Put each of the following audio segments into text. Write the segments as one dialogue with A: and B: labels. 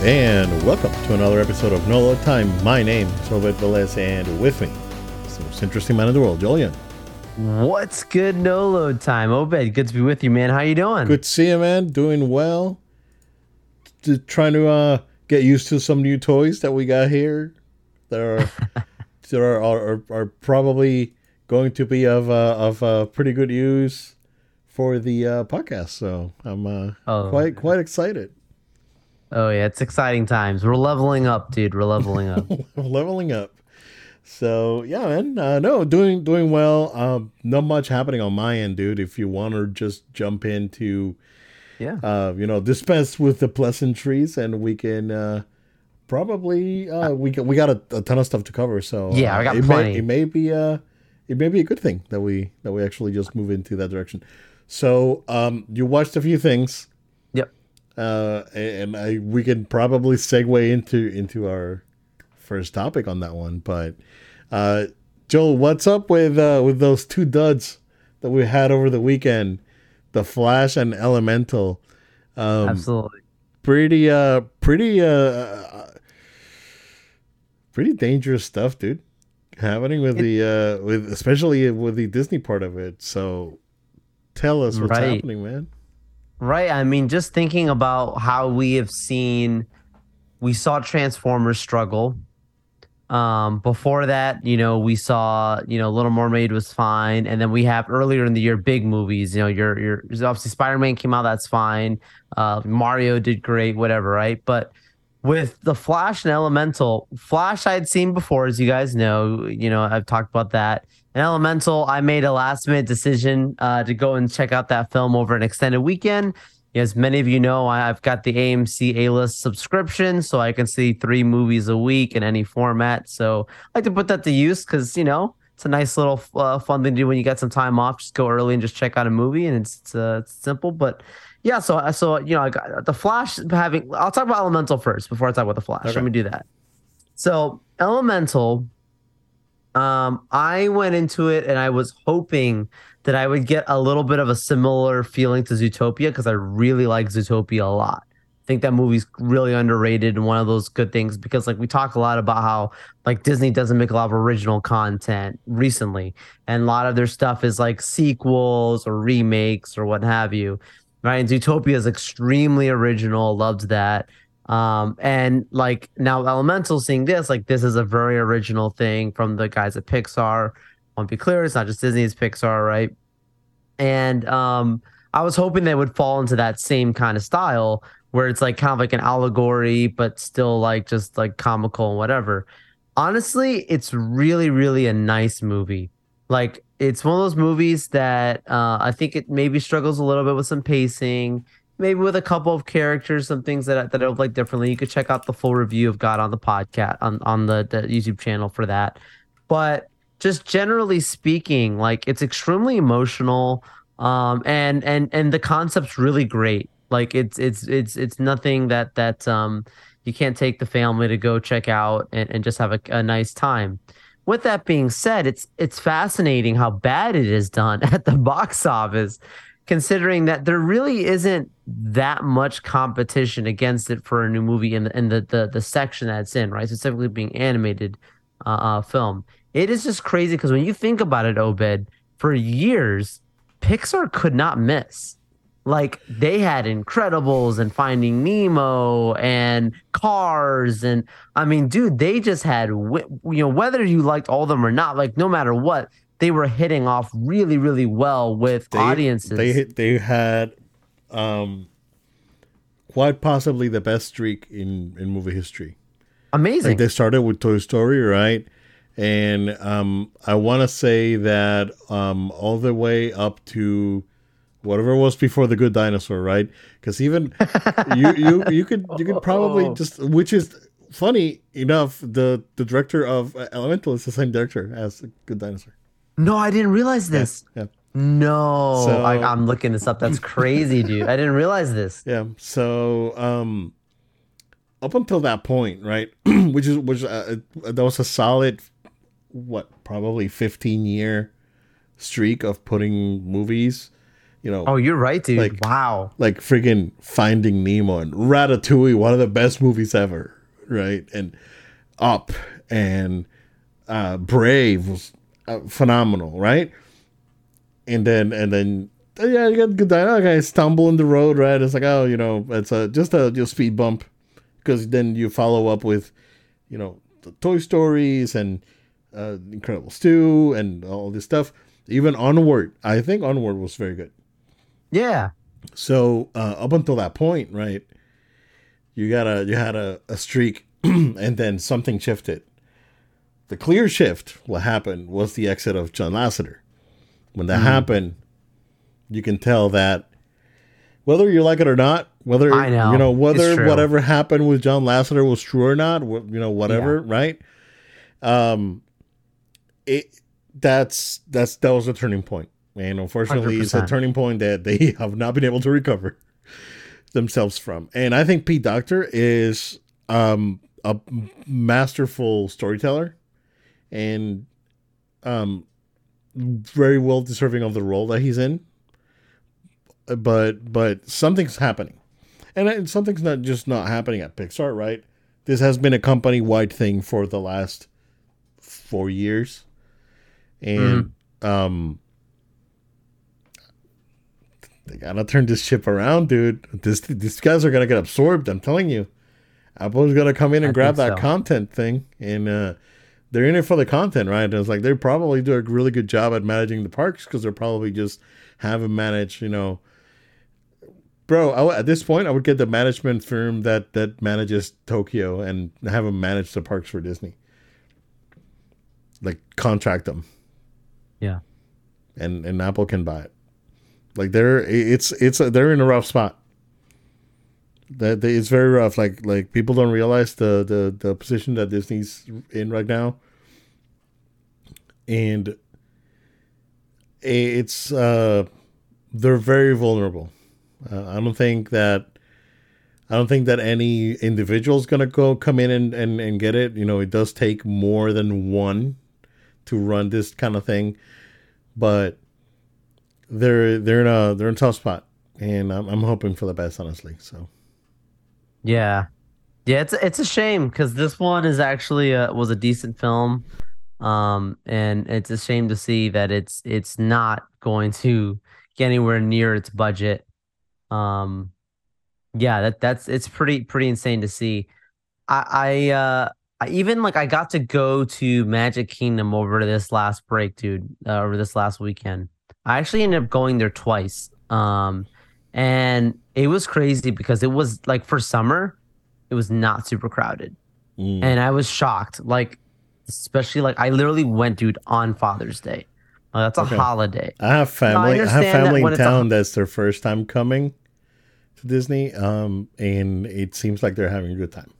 A: And welcome to another episode of No Load Time. My name is Obed Velez and with me is the most interesting man in the world, Julian.
B: What's good? No load time. Obed, good to be with you, man. How you doing?
A: Good to see you, man. Doing well. Trying to uh, get used to some new toys that we got here. That are that are, are, are probably going to be of uh, of uh, pretty good use for the uh, podcast. So I'm uh,
B: Oh.
A: quite quite excited.
B: Oh yeah, it's exciting times. We're leveling up, dude. We're leveling up.
A: leveling up. So yeah, man. Uh, no, doing doing well. Um, not much happening on my end, dude. If you want to just jump into,
B: yeah.
A: uh, you know, dispense with the pleasantries, and we can uh, probably uh, we got, we got a, a ton of stuff to cover. So
B: Yeah,
A: uh,
B: I got
A: it
B: plenty.
A: May, it may be uh, it may be a good thing that we that we actually just move into that direction. So um, you watched a few things. Uh, and I we can probably segue into into our first topic on that one. But uh, Joel, what's up with uh, with those two duds that we had over the weekend, the Flash and Elemental? Um,
B: Absolutely.
A: pretty uh, pretty uh, uh, pretty dangerous stuff, dude. Happening with the uh, with especially with the Disney part of it. So tell us what's
B: Right.
A: happening, man.
B: Right. I mean, just thinking about how we have seen, we saw Transformers struggle. Um, before that, you know, we saw, you know, Little Mermaid was fine, and then we have earlier in the year big movies. You know, your your obviously Spider Man came out, that's fine. Uh, Mario did great, whatever, right? But with the Flash and Elemental, Flash I had seen before, as you guys know. You know, I've talked about that. And Elemental, I made a last minute decision uh, to go and check out that film over an extended weekend. As many of you know, I've got the AMC A list subscription, so I can see three movies a week in any format. So I like to put that to use because, you know, it's a nice little uh, fun thing to do when you got some time off. Just go early and just check out a movie, and it's it's, uh, it's simple. But yeah, so so you know, I got the Flash having. I'll talk about Elemental first before I talk about the Flash.
A: Okay.
B: Let me do that. So Elemental, um, I went into it and I was hoping that I would get a little bit of a similar feeling to Zootopia because I really like Zootopia a lot. I think that movie's really underrated and one of those good things because like we talk a lot about how like Disney doesn't make a lot of original content recently and a lot of their stuff is like sequels or remakes or what have you. Right? And Zootopia is extremely original, loved that. Um, and like now Elemental seeing this, like this is a very original thing from the guys at Pixar. I want to be clear, it's not just Disney, it's Pixar, right? And um, I was hoping they would fall into that same kind of style where it's like kind of like an allegory, but still like just like comical and whatever. Honestly, it's really, really a nice movie. Like it's one of those movies that uh, I think it maybe struggles a little bit with some pacing, maybe with a couple of characters, some things that that I would like differently. You could check out the full review of God on the podcast on on the, the YouTube channel for that. But just generally speaking, like it's extremely emotional, um, and and and the concept's really great. Like it's it's it's it's nothing that that um you can't take the family to go check out and, and just have a, a nice time. With that being said, it's it's fascinating how bad it is done at the box office, considering that there really isn't that much competition against it for a new movie in the in the the, the section that it's in, right? Specifically being animated uh, uh film. It is just crazy because when you think about it, Obed, for years, Pixar could not miss. Like they had Incredibles and Finding Nemo and Cars and I mean, dude, they just had you know whether you liked all of them or not, like no matter what, they were hitting off really, really well with
A: They-
B: audiences.
A: They they had um quite possibly the best streak in in movie history.
B: Amazing.
A: Like they started with Toy Story, right? And um I want to say that um all the way up to whatever was before the Good Dinosaur, right? Because even you you you could you could probably
B: Oh.
A: just which is funny enough the the director of Elemental is the same director as Good Dinosaur.
B: no, I didn't realize this.
A: Yeah.
B: No,
A: So-
B: I, I'm looking this up. That's crazy, dude. I didn't realize this.
A: Yeah. So um up until that point, right, which is which uh, that was a solid what probably 15 year streak of putting movies you know,
B: Oh, you're right, dude.
A: Like-
B: wow.
A: like freaking Finding Nemo and Ratatouille, one of the best movies ever, right? And Up and uh, Brave was uh, phenomenal, right? And then and then uh, yeah, you got Good Dinosaur. I stumble in the road, right? It's like oh, you know, it's a just a just speed bump because then you follow up with, you know, the Toy Stories and uh, Incredibles 2 and all this stuff. Even Onward, I think Onward was very good.
B: Yeah.
A: So uh, up until that point, right, you got a you had a, a streak, and then something shifted. The clear shift, what happened was the exit of John Lasseter. When that happened, you can tell that whether you like it or not, whether
B: I know.
A: you know whether whatever happened with John Lasseter was true or not, you know whatever, right? Um, it that's that's that was a turning point, and unfortunately, it's a turning point that they have not been able to recover themselves from. And I think Pete Docter is um a masterful storyteller, and um very well deserving of the role that he's in. But but something's happening, and it- something's not just not happening at Pixar, right? This has been a company wide thing for the last four years, and um, they gotta turn this ship around, dude. This these guys are gonna get absorbed. I'm telling you, Apple's gonna come in and
B: I
A: grab that
B: so.
A: content thing, and uh, they're in it for the content, right? And it's like they probably do a really good job at managing the parks because they're probably just haven't managed, you know. Bro, I w at this point, I would get the management firm that that manages Tokyo and have them manage the parks for Disney. Like contract them,
B: Yeah.
A: and and Apple can buy it. Like they're it's it's they're in a rough spot. That they, it's very rough. Like like people don't realize the the the position that Disney's in right now, and it's uh they're very vulnerable. Uh, I don't think that I don't think that any individual is gonna go come in and, and and get it. You know, it does take more than one to run this kind of thing, but they're they're in a they're in a tough spot, and I'm I'm hoping for the best, honestly. So
B: Yeah, yeah. It's it's a shame because this one is actually a, was a decent film, um, and it's a shame to see that it's it's not going to get anywhere near its budget. Um, yeah, that that's it's pretty pretty insane to see. I I uh I even like I got to go to Magic Kingdom over this last break, dude. Uh, over this last weekend, I actually ended up going there twice. Um, and it was crazy because it was like for summer, it was not super crowded,
A: mm.
B: and I was shocked. Like, especially like I literally went, dude, on Father's Day. That's a
A: Okay.
B: holiday.
A: I have family. I, have
B: understand that
A: family in
B: it's a-
A: town that's their first time coming to Disney, um, and it seems like they're having a good time.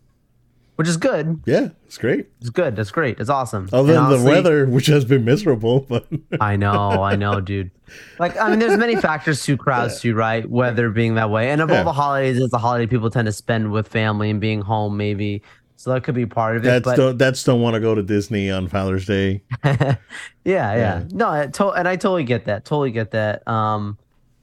B: Which is good.
A: Yeah, it's great.
B: It's good. That's great. It's awesome.
A: Other than
B: honestly-
A: the weather, which has been miserable, but
B: I know, I know, dude. Like, I mean, there's many factors to crowds too, right? Weather being that way, and of
A: Yeah.
B: all the holidays, it's a holiday people tend to spend with family and being home, maybe. So that could be part of it.
A: that's
B: but
A: don't that's don't want to go to Disney on Father's Day.
B: yeah, yeah,
A: Yeah.
B: No, I to- and I totally get that. Totally get that. Um,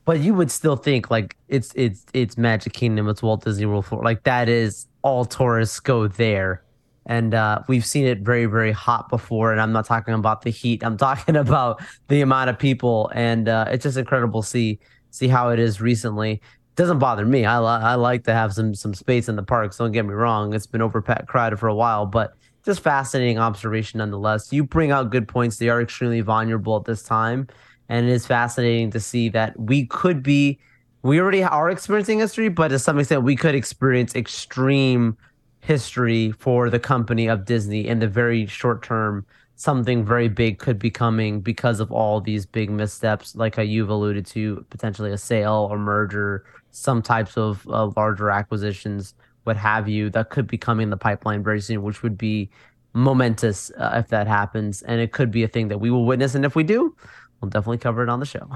B: but you would still think like it's it's it's Magic Kingdom, it's Walt Disney World for like that is all tourists go there. And uh, we've seen it very, very hot before. And I'm not talking about the heat. I'm talking about the amount of people. And uh, it's just incredible to see see how it is recently. doesn't bother me. I, li- I like to have some some space in the parks. Don't get me wrong. It's been overcrowded for a while, but just fascinating observation nonetheless. You bring out good points. They are extremely vulnerable at this time, and it is fascinating to see that we could be. We already are experiencing history, but to some extent, we could experience extreme history for the company of Disney in the very short term. Something very big could be coming because of all these big missteps, like you've alluded to, potentially a sale or merger, some types of uh, larger acquisitions, what have you, that could be coming in the pipeline very soon, which would be momentous uh, if that happens. And it could be a thing that we will witness. And if we do, we'll definitely cover it on the show.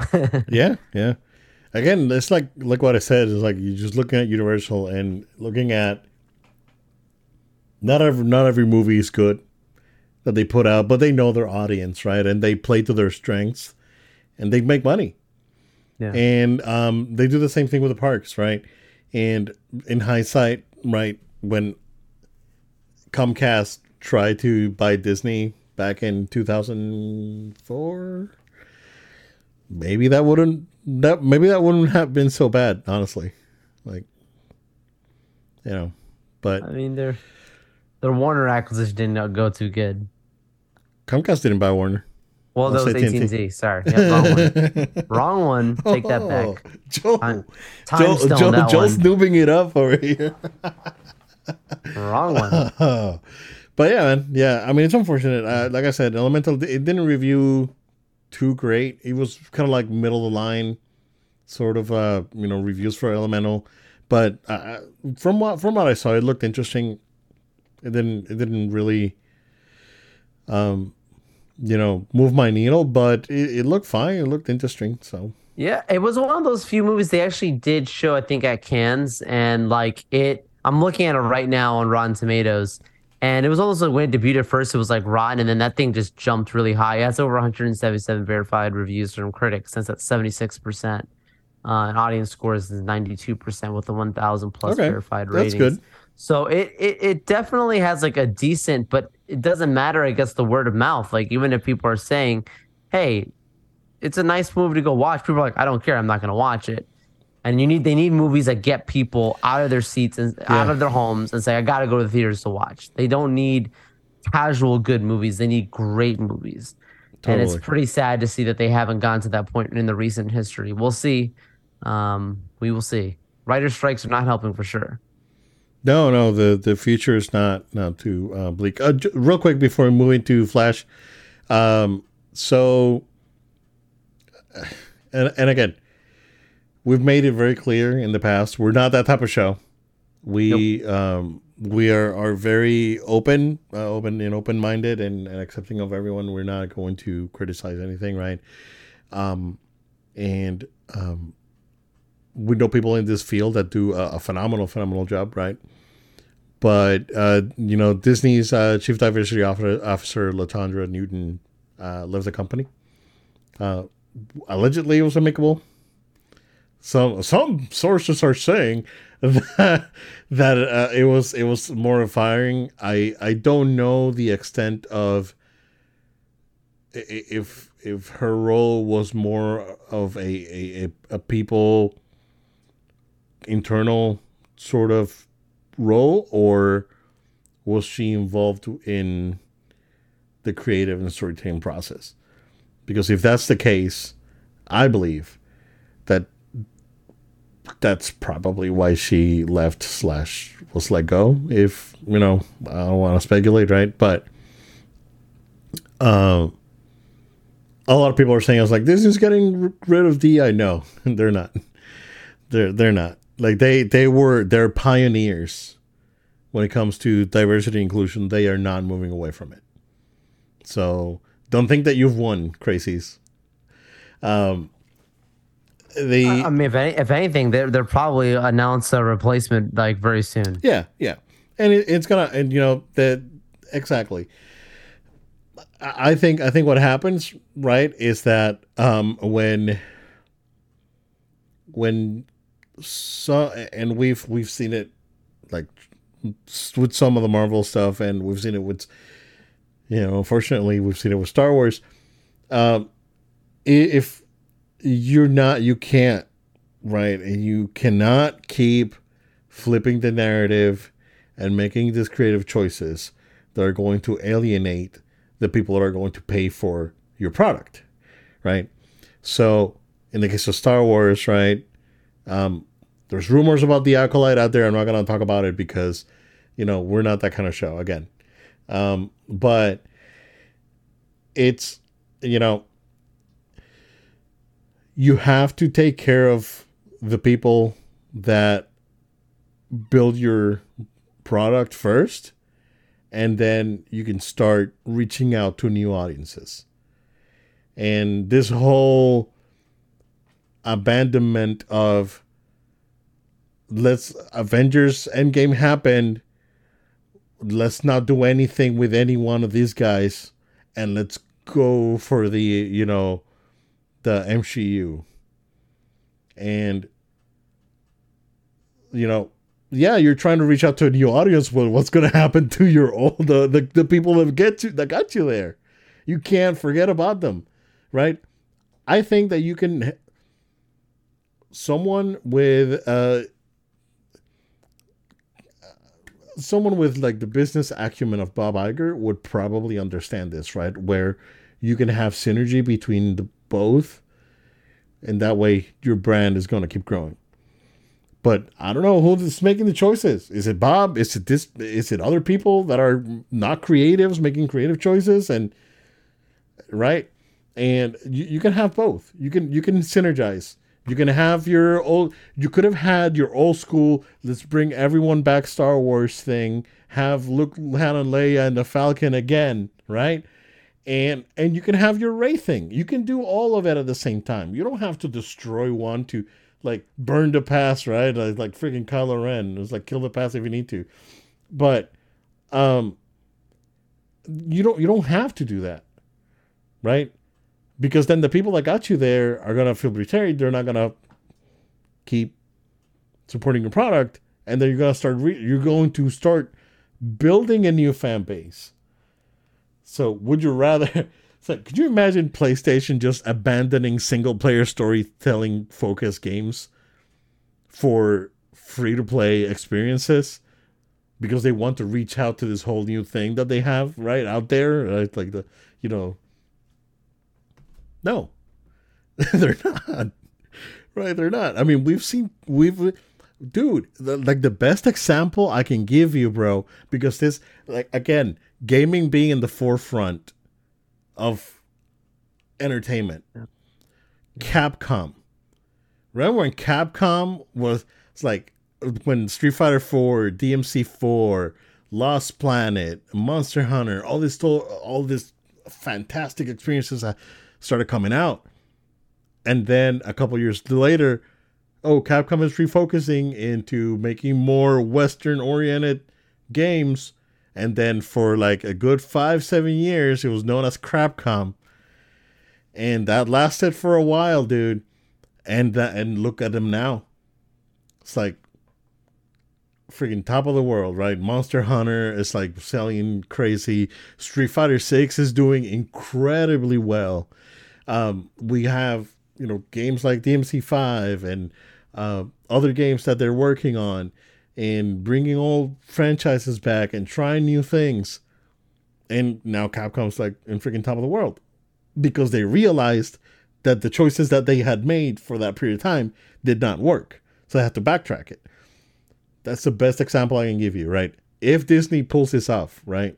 A: Yeah, yeah. Again, it's like like what I said is like you're just looking at Universal and looking at not every not every movie is good that they put out, but they know their audience, right? And they play to their strengths and they make money.
B: Yeah.
A: And um, they do the same thing with the parks, right? And in hindsight, right, when Comcast tried to buy Disney back in 2004, maybe that wouldn't that maybe that wouldn't have been so bad, honestly. Like, you know, but
B: I mean, their their Warner acquisition did not go too good.
A: Comcast didn't buy Warner.
B: Well, that was. AT&T. Sorry, Yep, wrong one. wrong one. Take that
A: Oh,
B: back.
A: Joe,
B: Time-
A: Joe,
B: time stone
A: Joe,
B: that
A: Joe's
B: one.
A: snooping it up over here.
B: Wrong one.
A: but yeah, man. Yeah, I mean, it's unfortunate. Uh, like I said, Elemental, it didn't review too great. It was kind of like middle of the line, sort of, uh, you know, reviews for Elemental. But uh, from what from what I saw, it looked interesting. It didn't. It didn't really, um, you know, move my needle. But it, it looked fine. It looked interesting. So
B: Yeah, it was one of those few movies they actually did show, I think, at Cannes, and like it. I'm looking at it right now on Rotten Tomatoes, and it was also when it debuted at first, it was like rotten, and then that thing just jumped really high. It has over 177 verified reviews from critics, since that's 76 percent. Uh, and audience scores is 92 percent with the 1,000 plus
A: Okay,
B: verified
A: that's good.
B: So it, it it definitely has like a decent, but it doesn't matter. I guess the word of mouth. Like even if people are saying, "Hey, it's a nice movie to go watch," people are like, "I don't care. I'm not going to watch it." And you need they need movies that get people out of their seats and out of their homes and say, "I got to go to the theaters to watch." They don't need casual good movies. They need great movies. And it's pretty sad to see that they haven't gone to that point in the recent history. We'll see. Um, we will see. Writer strikes are not helping for sure.
A: No, no, the the future is not not too uh, bleak. Uh, j- real quick before we move into Flash, um, so and and again, we've made it very clear in the past we're not that type of show. We um we are are very open, uh, open and open minded and, and accepting of everyone. We're not going to criticize anything, right? Um, and um, we know people in this field that do a, a phenomenal, phenomenal job, right? But uh, you know, Disney's uh, chief diversity officer, officer LaTondra Newton uh, left the company. Uh, allegedly, it was amicable. Some some sources are saying that that uh, it was it was more firing. I I don't know the extent of if if her role was more of a a, a, people internal sort of role or was she involved in the creative and storytelling process because if that's the case i believe that's probably why she left slash was let go if you know i don't want to speculate right? But um a lot of people are saying i was like this is getting rid of di no they're not. They're they're not. Like they they were they're pioneers when it comes to diversity inclusion. They are not moving away from it. So don't think that you've won crazies. Um the
B: I mean, if any, if anything, they're they're probably announce a replacement like very soon.
A: Yeah, yeah, and it, it's gonna, and you know that exactly. I I think I think what happens right is that um, when when so and we've we've seen it like with some of the Marvel stuff, and we've seen it with you know, unfortunately, we've seen it with Star Wars. Um, if you're not, you can't, right? And you cannot keep flipping the narrative and making these creative choices that are going to alienate the people that are going to pay for your product, right? So, in the case of Star Wars, right? Um, there's rumors about the acolyte out there. I'm not going to talk about it because, you know, we're not that kind of show again. Um, but it's, you know, you have to take care of the people that build your product first and then you can start reaching out to new audiences. And this whole abandonment of let's avengers endgame happened let's not do anything with any one of these guys and let's go for the you know the mcu and you know yeah you're trying to reach out to a new audience but what's going to happen to your old the, the the people that get you that got you there? You can't forget about them right? I think that you can someone with uh someone with like the business acumen of Bob Iger would probably understand this, right? Where you can have synergy between the both, and that way your brand is going to keep growing. But I don't know who's making the choices. Is it Bob? Is it this? Is it other people that are not creatives making creative choices? And right, and you, you can have both. You can you can synergize. You can have your old. You could have had your old school. Let's bring everyone back. Star Wars thing. Have Luke, Han, and Leia and the Falcon again, right? And and you can have your Rey thing. You can do all of it at the same time. You don't have to destroy one to like burn the pass right? Like, like freaking Kylo Ren. It's like kill the pass if you need to, but um, you don't you don't have to do that, right? because then the people that got you there are gonna feel betrayed. They're not gonna keep supporting your product, and then you're gonna start. Re- you're going to start building a new fan base. So, would you rather? So, could you imagine PlayStation just abandoning single player storytelling focused games for free to play experiences because they want to reach out to this whole new thing that they have right out there, right? like the you know no, they're not. Right, they're not. I mean, we've seen we've dude, the, like the best example I can give you, bro, because this like again, gaming being in the forefront of entertainment. Yeah. Capcom. Remember when Capcom was it's like when Street Fighter 4, DMC 4, Lost Planet, Monster Hunter, all this all this fantastic experiences started coming out. And then a couple years later, oh, Capcom is refocusing into making more Western oriented games. And then for like a good five, seven years, it was known as Crapcom. And that lasted for a while, dude. And that, and look at them now. It's like freaking top of the world, right? Monster Hunter is like selling crazy. Street Fighter 6 is doing incredibly well. Um, we have you know games like DMC5 and uh, other games that they're working on, and bringing old franchises back and trying new things. And now Capcom's like in freaking top of the world because they realized that the choices that they had made for that period of time did not work. So they had to backtrack it. That's the best example I can give you, right? If Disney pulls this off, right?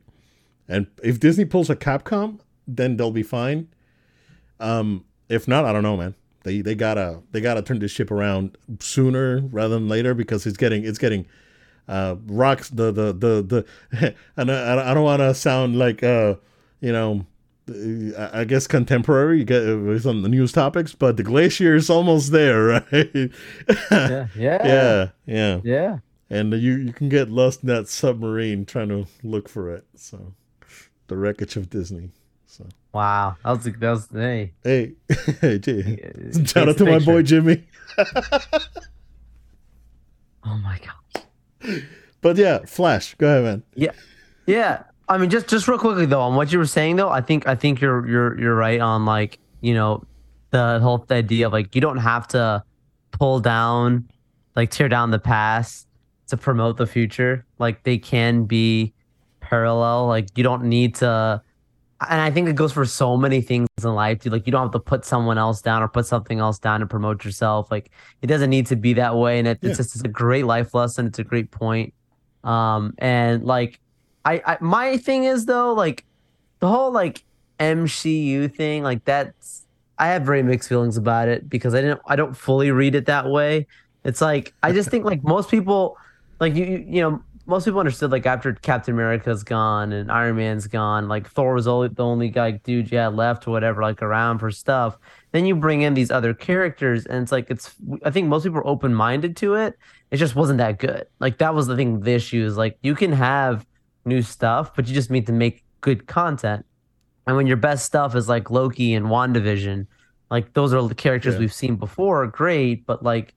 A: And if Disney pulls a Capcom, then they'll be fine. Um, if not, I don't know, man. They they gotta they gotta turn this ship around sooner rather than later because it's getting it's getting uh rocks the the the the and I, I don't want to sound like uh you know I guess contemporary you get with some the news topics, but the glacier is almost there, right?
B: yeah, yeah,
A: yeah, yeah,
B: yeah.
A: And you you can get lost in that submarine trying to look for it. So, the wreckage of Disney. So
B: wow, that was that was hey
A: hey hey Jay. Shout out to my boy Jimmy.
B: oh my god.
A: But yeah, Flash. Go ahead, man.
B: Yeah, yeah. I mean, just just real quickly though, on what you were saying though, I think I think you're you're you're right on like you know the whole idea of like you don't have to pull down like tear down the past to promote the future. Like they can be parallel. Like you don't need to and I think it goes for so many things in life. Dude. Like you don't have to put someone else down or put something else down to promote yourself. Like it doesn't need to be that way. And it, yeah. it's just it's a great life lesson. It's a great point. Um, and like I, I my thing is though, like the whole like MCU thing, like that's I have very mixed feelings about it because I didn't I don't fully read it that way. It's like I just think like most people like you you, you know most people understood like after Captain America's gone and Iron Man's gone, like Thor was only the only guy dude you had left or whatever, like around for stuff. Then you bring in these other characters, and it's like it's. I think most people are open minded to it. It just wasn't that good. Like that was the thing. The issue is like you can have new stuff, but you just need to make good content. And when your best stuff is like Loki and WandaVision, Like those are the characters
A: Yeah.
B: we've seen before, great, but like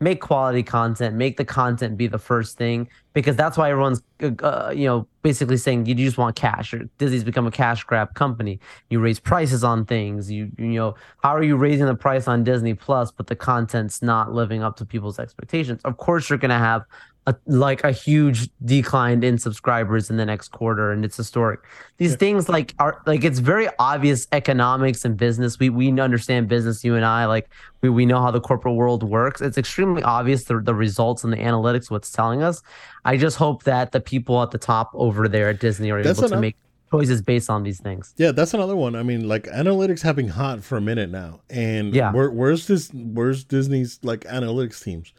B: make quality content, make the content be the first thing because that's why everyone's uh, you know basically saying you just want cash or Disney's become a cash grab company. You raise prices on things. You you know how are you raising the price on Disney Plus but the content's not living up to people's expectations? Of course you're going to have a, like a huge decline in subscribers in the next quarter and it's historic. These things like are like it's very obvious economics and business. We we understand business you and I like we, we know how the corporate world works. It's extremely obvious the, the results and the analytics what's telling us. I just hope that the people at the top over there at Disney are
A: That's
B: able to make choices based on these things.
A: Yeah, that's another one. I mean, like analytics have been hot for a minute now, and
B: Yeah.
A: where, where's this? Where's Disney's like analytics teams?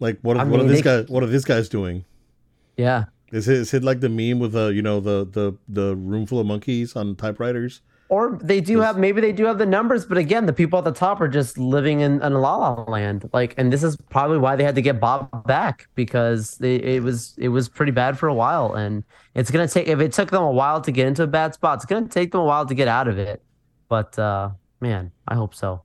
A: Like, what?
B: I
A: what are
B: mean,
A: these
B: they-
A: guys? What are these guys doing?
B: Yeah.
A: Is it, is it like the meme with the you know the the the room full of monkeys on typewriters?
B: Or they do have maybe they do have the numbers, but again, the people at the top are just living in, in la la land. Like, and this is probably why they had to get Bob back because they, it was it was pretty bad for a while, and it's gonna take if it took them a while to get into a bad spot, it's gonna take them a while to get out of it. But uh, man, I hope so.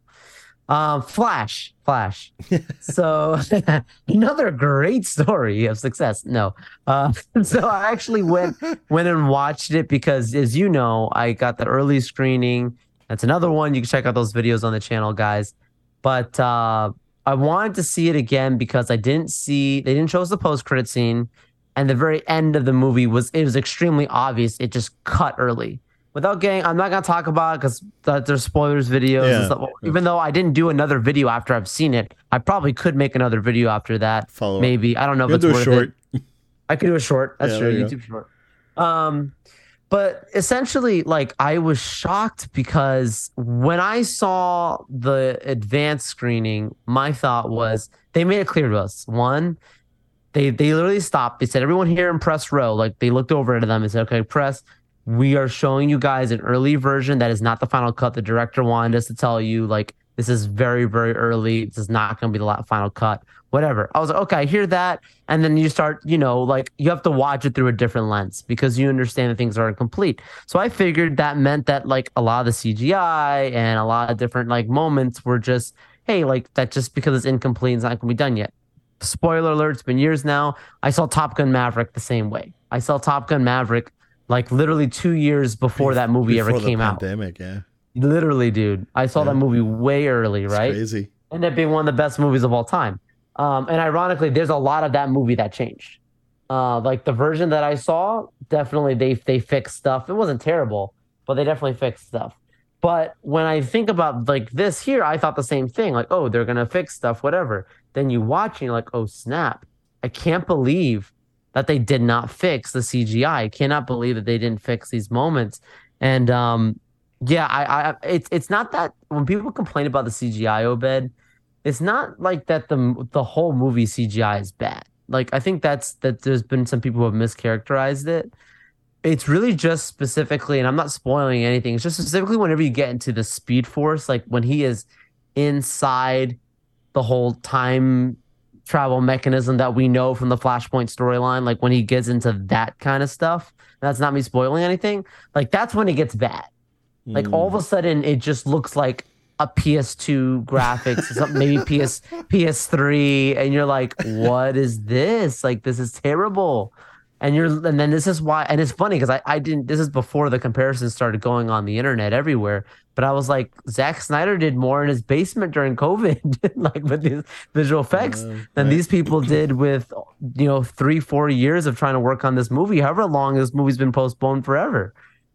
B: Um, Flash, Flash. so another great story of success. No, uh, so I actually went went and watched it because, as you know, I got the early screening. That's another one. You can check out those videos on the channel, guys. But uh, I wanted to see it again because I didn't see they didn't show us the post credit scene, and the very end of the movie was it was extremely obvious. It just cut early. Without getting, I'm not gonna talk about it because there's spoilers videos.
A: Yeah.
B: and stuff. Even though I didn't do another video after I've seen it, I probably could make another video after that.
A: Follow up.
B: Maybe I don't know if
A: You'll
B: it's
A: do a
B: worth
A: short.
B: it. I could do a short. That's
A: Yeah,
B: true.
A: you
B: YouTube short. Um, but essentially, like I was shocked because when I saw the advanced screening, my thought was they made it clear to us. One, they they literally stopped. They said, "Everyone here in press row." Like they looked over at them and said, "Okay, press." We are showing you guys an early version that is not the final cut. The director wanted us to tell you, like, this is very, very early. This is not going to be the final cut. Whatever. I was like, okay, I hear that. And then you start, you know, like you have to watch it through a different lens because you understand that things are incomplete. So I figured that meant that like a lot of the CGI and a lot of different like moments were just, hey, like that just because it's incomplete, it's not going to be done yet. Spoiler alert, it's been years now. I saw Top Gun Maverick the same way. I saw Top Gun Maverick like literally two years before that movie
A: Before
B: ever came out.
A: pandemic, yeah,
B: Literally, dude. I saw
A: Yeah.
B: that movie way early,
A: it's
B: right?
A: crazy.
B: ended up being one of the best movies of all time. Um, and ironically, there's a lot of that movie that changed. Uh, like the version that I saw, definitely they they fixed stuff. It wasn't terrible, but they definitely fixed stuff. But when I think about like this here, I thought the same thing. Like, oh, they're gonna fix stuff, whatever. Then you watch and you're like, oh snap! I can't believe that they did not fix the CGI. I cannot believe that they didn't fix these moments. And um, yeah, I, I it's it's not that when people complain about the CGI, Obed, it's not like that the the whole movie CGI is bad. Like I think that's that there's been some people who have mischaracterized it. It's really just specifically, and I'm not spoiling anything. It's just specifically whenever you get into the Speed Force, like when he is inside the whole time travel mechanism that we know from the Flashpoint storyline. Like when he gets into that kind of stuff. That's not me spoiling anything. Like that's when it gets bad. Like all of a mm. sudden, it just looks like a PS2 graphics, something maybe PS PS3, and you're like, "What is this? Like, this is terrible." And you're, and then this is why, and it's funny because I, I didn't. This is before the comparisons started going on the internet everywhere. But I was like, Zack Snyder did more in his basement during COVID, like with these visual effects,
A: Uh,
B: than
A: right.
B: these people did with, you know, three, four years of trying to work on this movie. However long this movie's been postponed forever.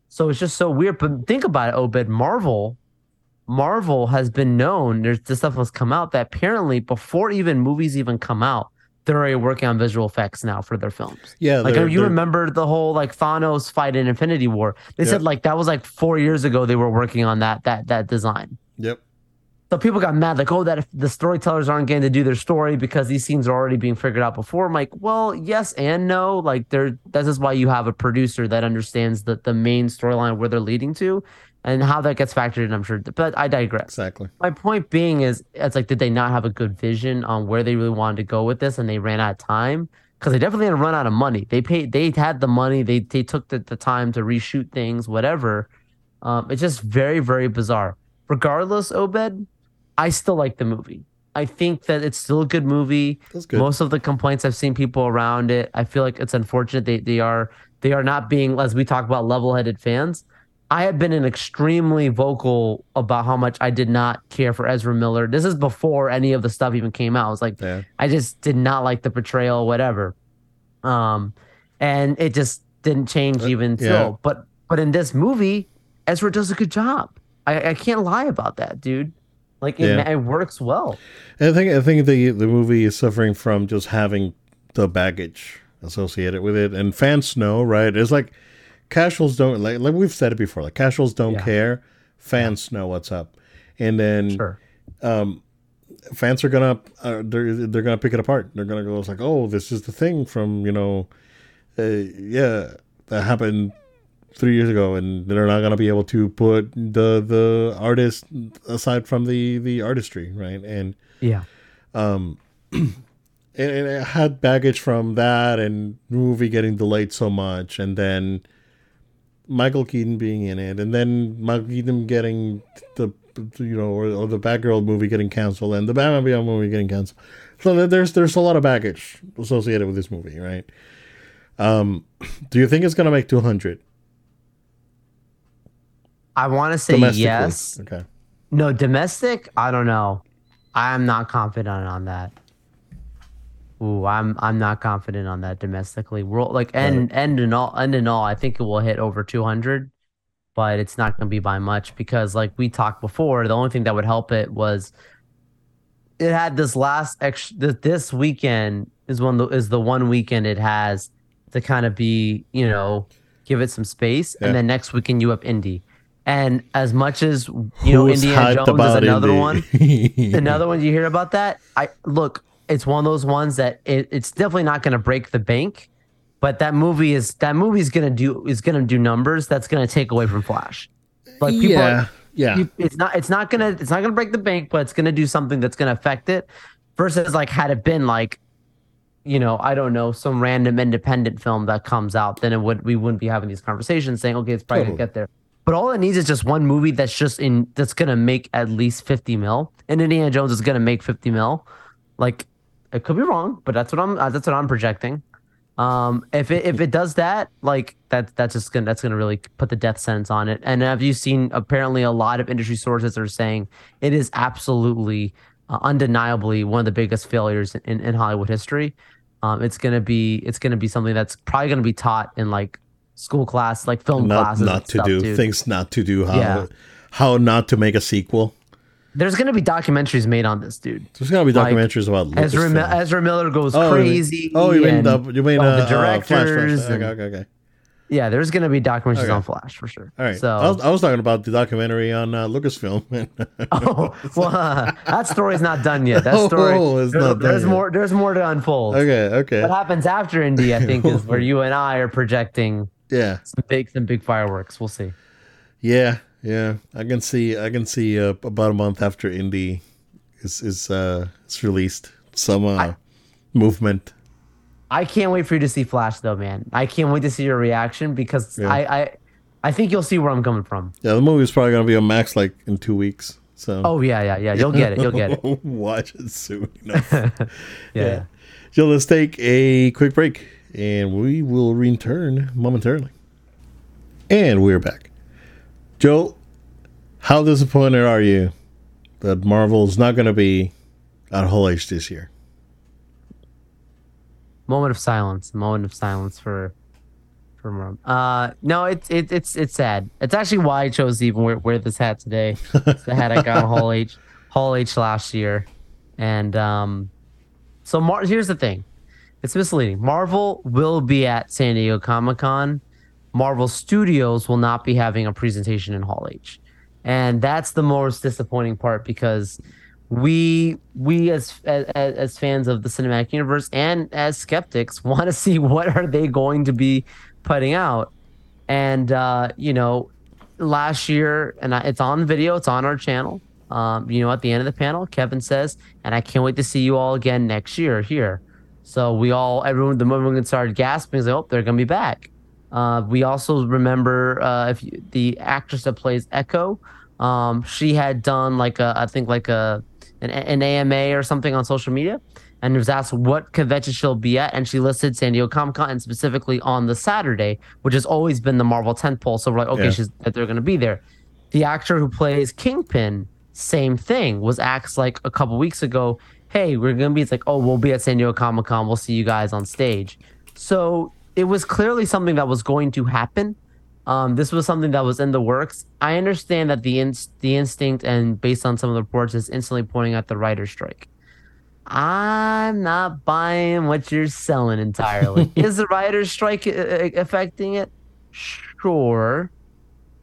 B: So it's just so weird. But think about it, Obed. Marvel, Marvel has been known. There's this stuff has come out that apparently before even movies even come out, they're already working on visual effects now for their films.
A: yeah,
B: Like you remember the whole like Thanos fight in Infinity War. They said like that was like four years ago they were working on that that that design.
A: Yep.
B: So people got mad, like, oh, that if the storytellers aren't getting to do their story because these scenes are already being figured out before. I'm like, well, yes and no. Like, there, this is why you have a producer that understands that the main storyline where they're leading to and how that gets factored in, I'm sure. But I digress.
A: Exactly.
B: My point being is, it's like, did they not have a good vision on where they really wanted to go with this and they ran out of time? Because they definitely had to run out of money. They paid, they had the money, they, they took the, the time to reshoot things, whatever. Um, it's just very, very bizarre. regardless, Obed, I still like the movie. I think that it's still a good movie.
A: Good.
B: Most of the complaints I've seen people around it, I feel like it's unfortunate they they are they are not being as we talk about level-headed fans. I have been an extremely vocal about how much I did not care for Ezra Miller. This is before any of the stuff even came out. I was like,
A: Yeah.
B: I just did not like the portrayal, whatever. Um, and it just didn't change even
A: yeah.
B: so. But but in this movie, Ezra does a good job. I, I can't lie about that, dude. Like it,
A: Yeah.
B: it works well.
A: I think I think the the movie is suffering from just having the baggage associated with it, and fans know, right? It's like casuals don't like like we've said it before. Like casuals don't
B: Yeah.
A: care, fans know what's up, and then
B: Sure.
A: fans are gonna uh, they're they're gonna pick it apart. They're gonna go it's like, oh, this is the thing from you know, uh, yeah, that happened three years ago, and they're not gonna be able to put the the artist aside from the the artistry, right? And
B: Yeah.
A: and, and it had baggage from that and movie getting delayed so much and then michael keaton being in it and then michael keaton getting the you know or, or the batgirl movie getting canceled and the batman beyond movie getting canceled so there's there's a lot of baggage associated with this movie right um do you think it's gonna make 200
B: I want to say yes.
A: okay
B: No, domestic, I don't know. I'm not confident on that. Ooh, I'm I'm not confident on that domestically. World like end end and all end and all, I think it will hit over 200, but it's not going to be by much because like we talked before, the only thing that would help it was it had this last ex this weekend is one the, is the one weekend it has to kind of be you know give it some space,
A: Yeah.
B: and then next weekend you up Indy. And as much as you know,
A: Who's
B: Indiana Jones is another
A: Indy?
B: one. Another one you hear about that? I look, it's one of those ones that it, it's definitely not going to break the bank, but that movie is that movie is going to do is going to do numbers that's going to take away from Flash. Like people,
A: yeah yeah
B: you- it's not it's not gonna it's not gonna break the bank, but it's gonna do something that's gonna affect it. Versus like had it been like, you know, I don't know, some random independent film that comes out, then it would we wouldn't be having these conversations saying, okay, it's probably
A: Totally.
B: gonna get there. But all it needs is just one movie that's just in that's gonna make at least fifty mil, and Indiana Jones is gonna make fifty mil. Like, it could be wrong, but that's what I'm uh, that's what I'm projecting. Um, if it if it does that, like that that's just gonna that's gonna really put the death sentence on it. And have you seen? Apparently, a lot of industry sources are saying it is absolutely, uh, undeniably one of the biggest failures in, in Hollywood history. Um, it's gonna be it's gonna be something that's probably gonna be taught in like school class, like film
A: not
B: classes.
A: not to
B: stuff,
A: do
B: dude.
A: things not to do how
B: Yeah.
A: how not to make a sequel
B: There's gonna be documentaries made on this, dude.
A: there's gonna be
B: Like,
A: documentaries about
B: Ezra, Mi-
A: Lucasfilm.
B: Ezra Miller goes
A: Oh,
B: crazy.
A: oh you mean the you mean uh,
B: the
A: uh, Flash, Flash,
B: directors and-
A: okay okay okay
B: yeah, there's gonna be documentaries
A: Okay.
B: on Flash for sure.
A: all right
B: So
A: I, was, I was talking about the documentary on uh, Lucasfilm
B: Oh well, uh, that story's not done yet. That story,
A: Oh, it's
B: there-
A: not done
B: there's
A: yet.
B: more. There's more to unfold.
A: okay okay
B: What happens after Indy, I think, is where you and I are projecting
A: yeah
B: some big, some big fireworks. We'll see.
A: yeah yeah I can see I can see uh, about a month after Indy is is uh is released some uh,
B: I-
A: movement
B: I can't wait for you to see Flash, though, man. I can't wait to see your reaction because
A: Yeah.
B: I, I, I think you'll see where I'm coming from.
A: yeah the movie's probably gonna be on Max like in two weeks so
B: Oh yeah, yeah, yeah. You'll get it. You'll get it.
A: watch it soon enough.
B: Yeah.
A: Yeah. So let's take a quick break and we will return momentarily. And we're back. Joe, how disappointed are you that Marvel's not going to be at Hall H this year?
B: Moment of silence. Moment of silence for, for Merm. Uh, no, it's it, it's it's sad. It's actually why I chose to even wear, wear this hat today. It's the hat I got on H, Hall H last year, and um, so Mar- here's the thing, it's misleading. Marvel will be at San Diego Comic Con. Marvel Studios will not be having a presentation in Hall H, and that's the most disappointing part because we we as as, as fans of the cinematic universe and as skeptics want to see what are they going to be putting out. And uh you know last year and I, it's on video it's on our channel um you know at the end of the panel kevin says and i can't wait to see you all again next year here. So we all everyone the moment started gasping is like oh they're gonna be back uh we also remember uh if you, the actress that plays echo Um, she had done like a, I think like a an, an AMA or something on social media, and was asked what convention she'll be at, and she listed San Diego Comic Con and specifically on the Saturday, which has always been the Marvel tentpole. So we're like, okay,
A: Yeah.
B: she's that they're going to be there. The actor who plays Kingpin, same thing, was asked like a couple weeks ago, hey, we're going to be, it's like, oh, we'll be at San Diego Comic Con. We'll see you guys on stage. So it was clearly something that was going to happen. Um, this was something that was in the works. I understand that the inst- the instinct and based on some of the reports is instantly pointing at the writer's strike. I'm not buying what you're selling entirely. is the writer's strike uh, uh, affecting it? Sure.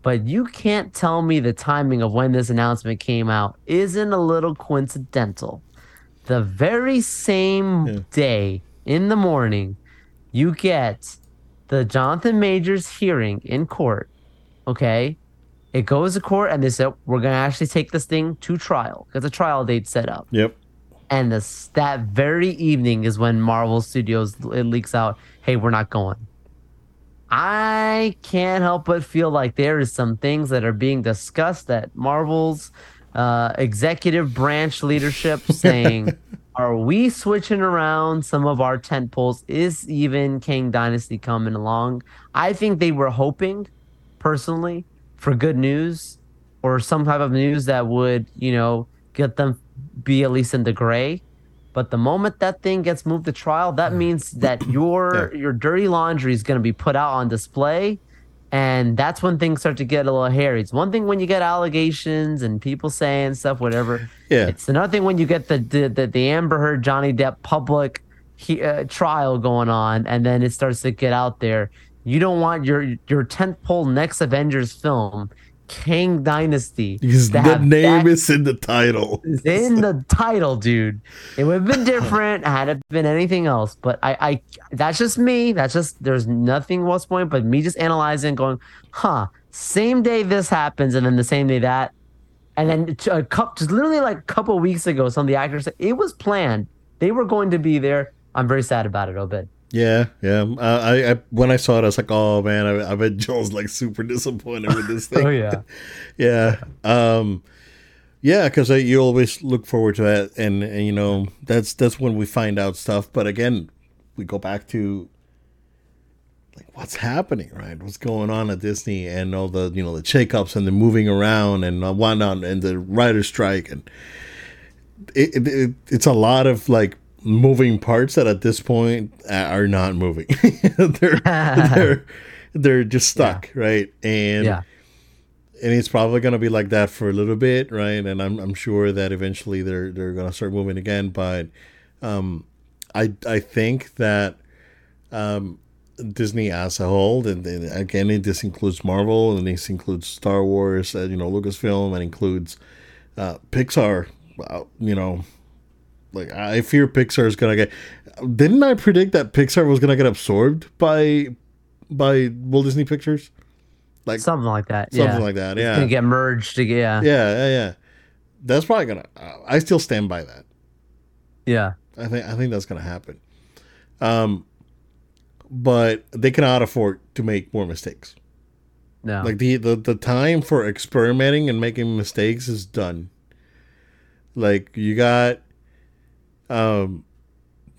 B: But you can't tell me the timing of when this announcement came out isn't a little coincidental. The very same
A: Yeah.
B: day in the morning, you get the Jonathan Majors hearing in court. Okay. It goes to court and they said, we're going to actually take this thing to trial. because a trial date set up.
A: Yep.
B: And this, that very evening is when Marvel Studios it leaks out, hey, we're not going. I can't help but feel like there is some things that are being discussed at Marvel's uh, executive branch leadership saying, are we switching around some of our tent poles? Is even Kang Dynasty coming along? I think they were hoping, personally, for good news or some type of news that would, you know, get them be at least in the gray. But the moment that thing gets moved to trial, that means that your your dirty laundry is going to be put out on display, and that's when things start to get a little hairy. It's one thing when you get allegations and people saying stuff, whatever.
A: Yeah.
B: It's another thing when you get the the the, the Amber Heard Johnny Depp public he, uh, trial going on, and then it starts to get out there. You don't want your your tentpole next Avengers film, Kang Dynasty.
A: Because the name
B: that
A: is in the title.
B: is in the title, dude. It would have been different had it been anything else. But I, I that's just me. That's just there's nothing what's point but me just analyzing, going, huh. Same day this happens, and then the same day that, and then a couple, just literally like a couple weeks ago, some of the actors said it was planned. They were going to be there. I'm very sad about it, Obed.
A: Yeah, yeah. Uh, I, I when I saw it, I was like, "Oh man, I, I bet Joel's like super disappointed with this thing."
B: Oh yeah,
A: yeah, um, yeah. Because you always look forward to that, and, and you know that's that's when we find out stuff. But again, we go back to like what's happening, right? What's going on at Disney, and all the you know the shakeups and the moving around and whatnot, and the writer strike, and it, it, it it's a lot of like moving parts that at this point are not moving. they're they're they're just stuck, right? And
B: yeah,
A: and it's probably going to be like that for a little bit, right? And I'm I'm sure that eventually they're they're going to start moving again, but um I I think that um Disney as a whole, and, and again, it, this includes Marvel, and this includes Star Wars, uh, you know, Lucasfilm, and includes uh, Pixar. Well, you know, like I fear Pixar is gonna get. Didn't I predict that Pixar was gonna get absorbed by by Walt Disney Pictures? Like
B: something like that.
A: something
B: yeah,
A: like that.
B: It's gonna
A: Yeah,
B: get merged. Yeah,
A: yeah, yeah, yeah. That's probably gonna. I still stand by that.
B: yeah,
A: I think I think that's gonna happen. Um, but they cannot afford to make more mistakes.
B: no,
A: Like the, the the time for experimenting and making mistakes is done. Like you got, um,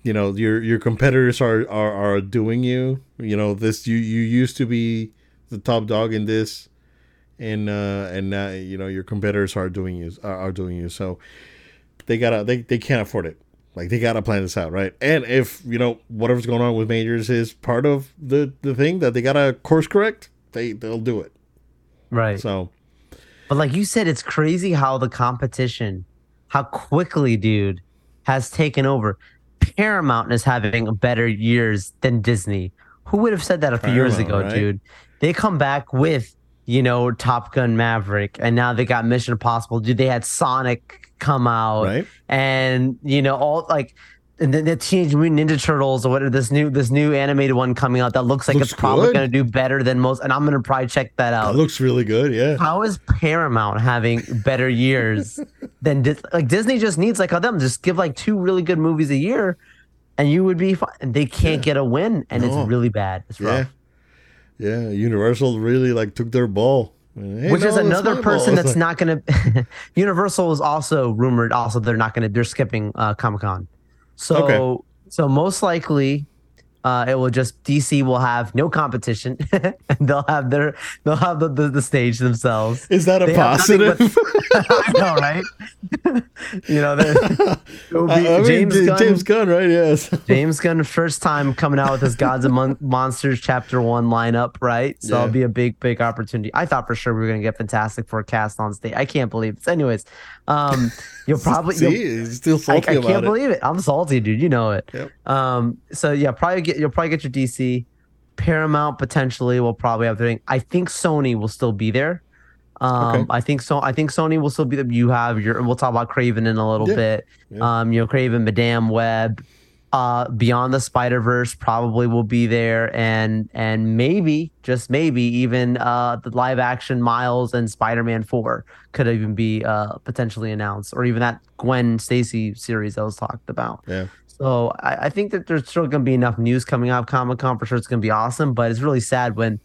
A: you know your your competitors are are are doing you. You know this you you used to be the top dog in this, and uh and now you know your competitors are doing you are, are doing you. So they gotta they they can't afford it. Like they gotta plan this out, right? And if you know whatever's going on with majors is part of the the thing that they gotta course correct, they they'll do it.
B: right.
A: So
B: But like you said, it's crazy how the competition, how quickly, dude, has taken over. Paramount is having better years than Disney. Who would have said that a few years ago,
A: right?
B: dude? They come back with, you know, Top Gun Maverick, and now they got Mission Impossible. Dude, they had Sonic come out,
A: right,
B: and you know, all like and then the Teenage Mutant Ninja Turtles or whatever this new this new animated one coming out that looks like
A: Looks
B: it's probably
A: good.
B: gonna do better than most, and I'm gonna probably check that out.
A: that looks really good. Yeah,
B: How is Paramount having better years than Dis- like Disney? Just needs like them just give like two really good movies a year, and you would be fine. And they can't
A: Yeah.
B: get a win, and
A: No.
B: it's really bad. It's
A: yeah,
B: rough.
A: yeah. Universal really like took their ball Hey,
B: which
A: no,
B: is another person that's not going to. Universal is also rumored. Also, they're not going to. They're skipping uh, Comic Con. So,
A: Okay.
B: so most likely, uh, it will just DC will have no competition, and they'll have their they'll have the, the, the stage themselves.
A: Is that a
B: They nothing but-
A: positive?
B: I know, right? you know, it will be
A: I mean,
B: James Gunn.
A: James Gunn, right? Yes.
B: James Gunn first time coming out with his Gods and Mon- Monsters Chapter One lineup, right? So
A: Yeah.
B: it'll be a big, big opportunity. I thought for sure we were gonna get Fantastic Four cast on stage. I can't believe this. Anyways, um, you'll probably
A: See,
B: you'll,
A: still
B: I,
A: salty
B: I
A: about
B: can't
A: it.
B: believe it. I'm salty, dude. You know it.
A: Yep.
B: Um, so yeah, probably get you'll probably get your DC. Paramount potentially will probably have their thing. I think Sony will still be there. Um,
A: Okay.
B: I think so. I think Sony will still be there. You have your. We'll talk about Kraven in a little
A: Yeah.
B: bit.
A: Yeah.
B: Um, you know, Kraven, Madame Web, uh, Beyond the Spider Verse probably will be there, and and maybe just maybe even uh the live action Miles and Spider Man Four could even be uh potentially announced, or even that Gwen Stacy series that was talked about.
A: Yeah.
B: So I, I think that there's still going to be enough news coming out of Comic Con for sure. It's going to be awesome, but it's really sad when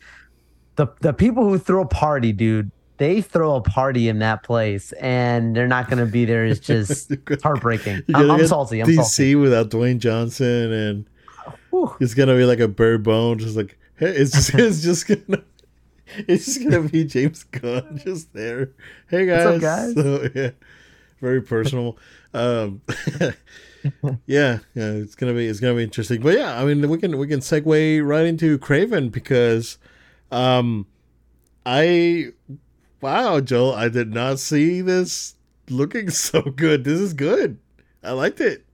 B: the the people who throw a party, dude, they throw a party in that place, and they're not going to be there. Is just heartbreaking. I'm, I'm salty. I'm
A: DC
B: salty.
A: without Dwayne Johnson, and
B: Whew.
A: it's gonna be like a bare bone, just like hey, it's just, it's just gonna. It's just gonna be James Gunn just there. Hey guys,
B: What's up, guys?
A: So, yeah, very personal. um, yeah, yeah, it's gonna be it's gonna be interesting. But yeah, I mean, we can we can segue right into Kraven because, um, I wow, Joel, I did not see this looking so good. This is good. I liked it.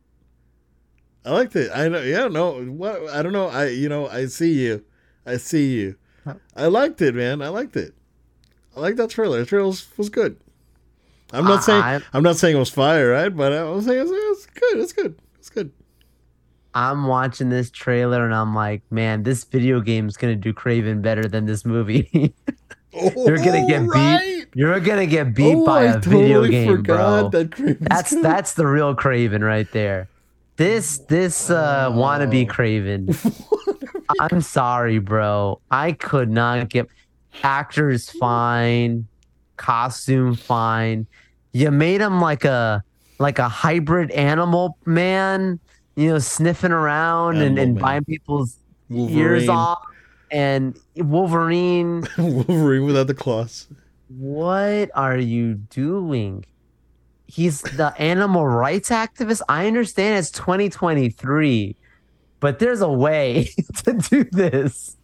A: I liked it. I know. Yeah. No. What? I don't know. I. You know. I see you. I see you. I liked it, man. I liked it. I like that trailer. The trailer was, was good. I'm not saying.
B: I-
A: I'm not saying it was fire, right? But I was saying it's, it's good. It's good. It's good.
B: I'm watching this trailer and I'm like, man, this video game's gonna do Kraven better than this movie. You're gonna get beat. You're gonna get beat
A: Oh,
B: by
A: I
B: a video game, bro.
A: That
B: That's
A: good.
B: that's the real Kraven right there. This this uh
A: Oh.
B: wannabe Kraven. I'm sorry, bro. I could not get actors fine, costume fine. You made him like a like a hybrid animal man, you know, sniffing around and,
A: Animal
B: and
A: man.
B: buying people's ears off. And Wolverine,
A: Wolverine without the claws.
B: what are you doing? He's the animal rights activist. I understand it's 2023, but there's a way to do this.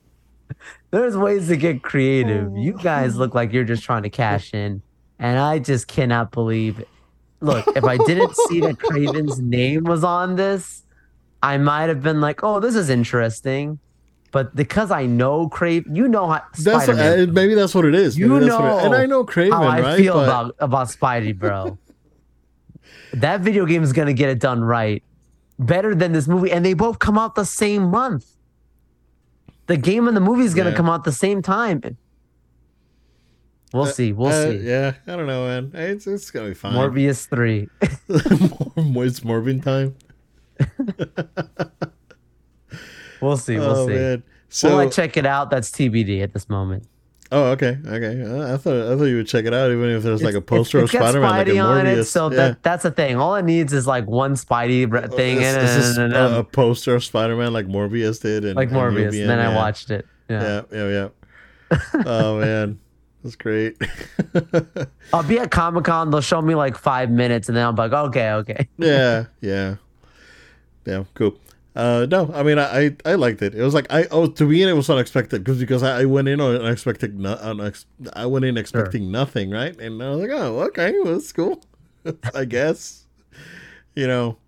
B: There's ways to get creative. Oh. You guys look like you're just trying to cash in, and I just cannot believe it. Look, if I didn't see that Kraven's name was on this, I might have been like, "Oh, this is interesting." But because I know Kraven, you know how
A: That's
B: Spider-Man
A: uh, maybe that's what it is.
B: You
A: Maybe that's what it- and I know Kraven,
B: how I
A: right?
B: feel
A: But-
B: about about Spidey, bro. that video game is gonna get it done right, better than this movie, and they both come out the same month. The game and the movie is gonna
A: Yeah.
B: come out the same time. We'll
A: Uh,
B: see. We'll
A: uh,
B: see.
A: Yeah, I don't know, man. It's it's gonna be fine.
B: Morbius three.
A: More, it's Morbin time.
B: We'll see. We'll
A: oh
B: see.
A: man. So
B: Will I check it out? That's TBD at this moment.
A: oh okay okay. Uh, I thought I thought you would check it out even if there's like a poster
B: it's-
A: of Spider Man like a Morbius.
B: it, so
A: yeah.
B: that that's the thing. All it needs is like one Spidey thing in
A: It's-
B: it,
A: it's just
B: and,
A: a,
B: and,
A: a poster of Spider Man like Morbius did, and
B: like
A: and
B: Morbius.
A: Nubian,
B: And then I watched it. Yeah.
A: Yeah, yeah, yeah. oh man, that's great.
B: I'll be at Comic Con. They'll show me like five minutes, and then I'm like, okay, okay.
A: yeah, yeah, yeah. Cool. Uh, no, I mean, I, I liked it. It was like I oh to me it was unexpected because because I, I went in on unexpected no, unex, I went in expecting nothing right, and I was like oh okay well, that's cool, I guess. You know,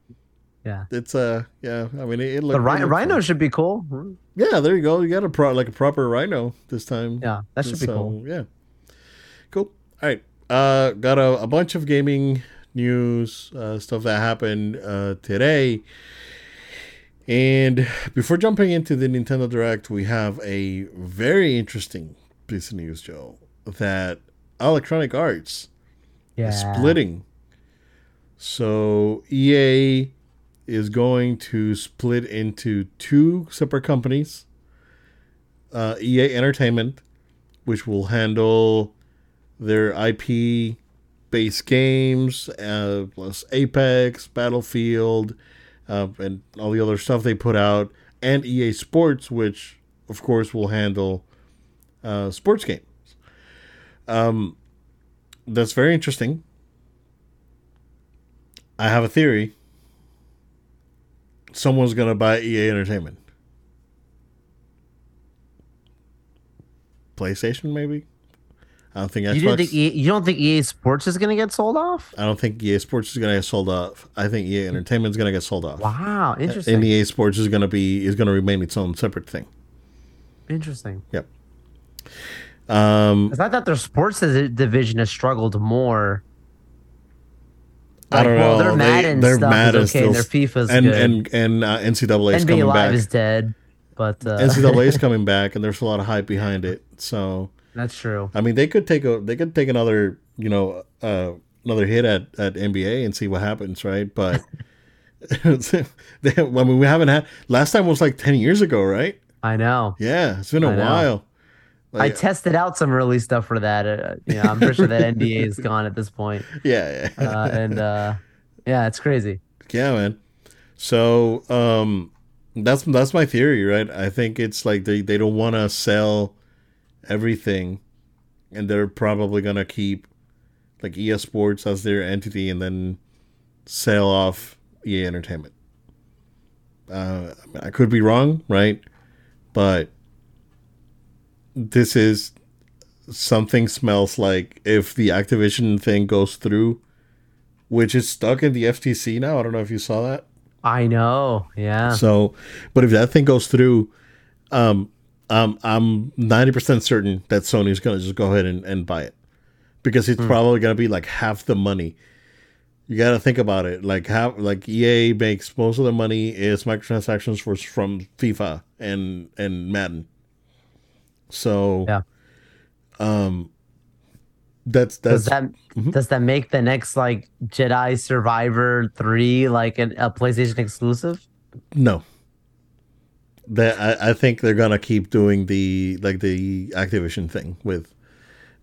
B: Yeah.
A: it's uh yeah. I mean, it, it looked
B: The
A: it
B: Rhino, Rhino
A: fun.
B: should be cool.
A: Yeah, there you go. You got a pro like a proper Rhino this time.
B: Yeah, that should be cool.
A: Yeah. Cool. All right. Uh, got a, a bunch of gaming news uh, stuff that happened uh, today. And before jumping into the Nintendo Direct, we have a very interesting piece of news, Joe, that Electronic Arts
B: Yeah.
A: is splitting. So EA is going to split into two separate companies. Uh, EA Entertainment, which will handle their IP based games, uh, plus Apex, Battlefield, uh, and all the other stuff they put out, and EA Sports, which of course will handle uh, sports games. Um, that's very interesting. I have a theory. Someone's gonna buy EA Entertainment. PlayStation, maybe. I don't think Xbox.
B: You, think EA, you don't think EA Sports is going to get sold off?
A: I don't think EA Sports is gonna get sold off. I think EA Entertainment is gonna get sold off.
B: Wow, interesting.
A: And EA Sports is gonna be is gonna remain its own separate thing.
B: interesting.
A: Yep. Um,
B: Because I thought their sports division has struggled more.
A: I don't
B: well,
A: know.
B: their
A: They-
B: Madden
A: their
B: stuff
A: Madden
B: is okay, and their FIFA's
A: and
B: good.
A: and and uh, NCAA is
B: NBA
A: coming
B: Live
A: back.
B: is dead, but uh,
A: NCAA is coming back, and there's a lot of hype behind it. So
B: that's true.
A: I mean, they could take a they could take another you know uh, another hit at at NBA and see what happens, right? But they, I mean, we haven't had last time was like ten years ago, right?
B: I know.
A: Yeah, it's been a while.
B: I tested out some early stuff for that. Uh, you know, I'm pretty sure that NBA is gone at this point.
A: yeah, yeah.
B: Uh, and uh, yeah, it's crazy.
A: Yeah, man. So um that's that's my theory, right? I think it's like they, they don't want to sell everything and they're probably going to keep like EA Sports as their entity and then sell off EA Entertainment. Uh I, I could be wrong, right? But this is something smells like if the Activision thing goes through which is stuck in the FTC now. I don't know if you saw that.
B: I know. Yeah.
A: So, but if that thing goes through, um, um, I'm 90% certain that Sony's going to just go ahead and, and buy it because it's probably going to be like half the money. You got to think about it. Like half, like EA makes most of the money is microtransactions for from FIFA and and Madden. So,
B: Yeah.
A: um, that's that's
B: does that does that make the next like Jedi Survivor three like an, a PlayStation exclusive?
A: No. That I, I think they're gonna keep doing the like the Activision thing with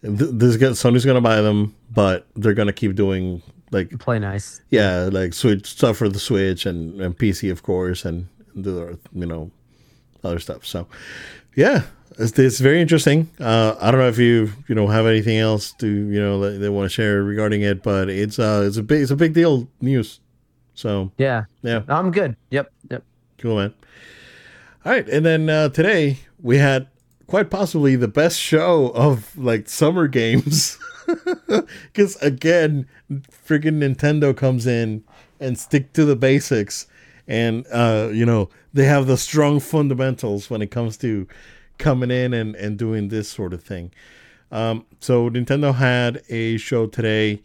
A: this. Sony's gonna buy them, but they're gonna keep doing like
B: Play nice.
A: yeah, like Switch stuff for the Switch and, and PC of course, and the you know other stuff. So yeah, it's, it's very interesting. Uh, I don't know if you you know have anything else to you know that they want to share regarding it, but it's uh it's a big it's a big deal news. So
B: Yeah.
A: yeah.
B: I'm good. Yep. Yep.
A: Cool, man. All right, and then uh, today we had quite possibly the best show of like summer games, because again, freaking Nintendo comes in and stick to the basics, and uh, you know they have the strong fundamentals when it comes to coming in and and doing this sort of thing. Um, so Nintendo had a show today.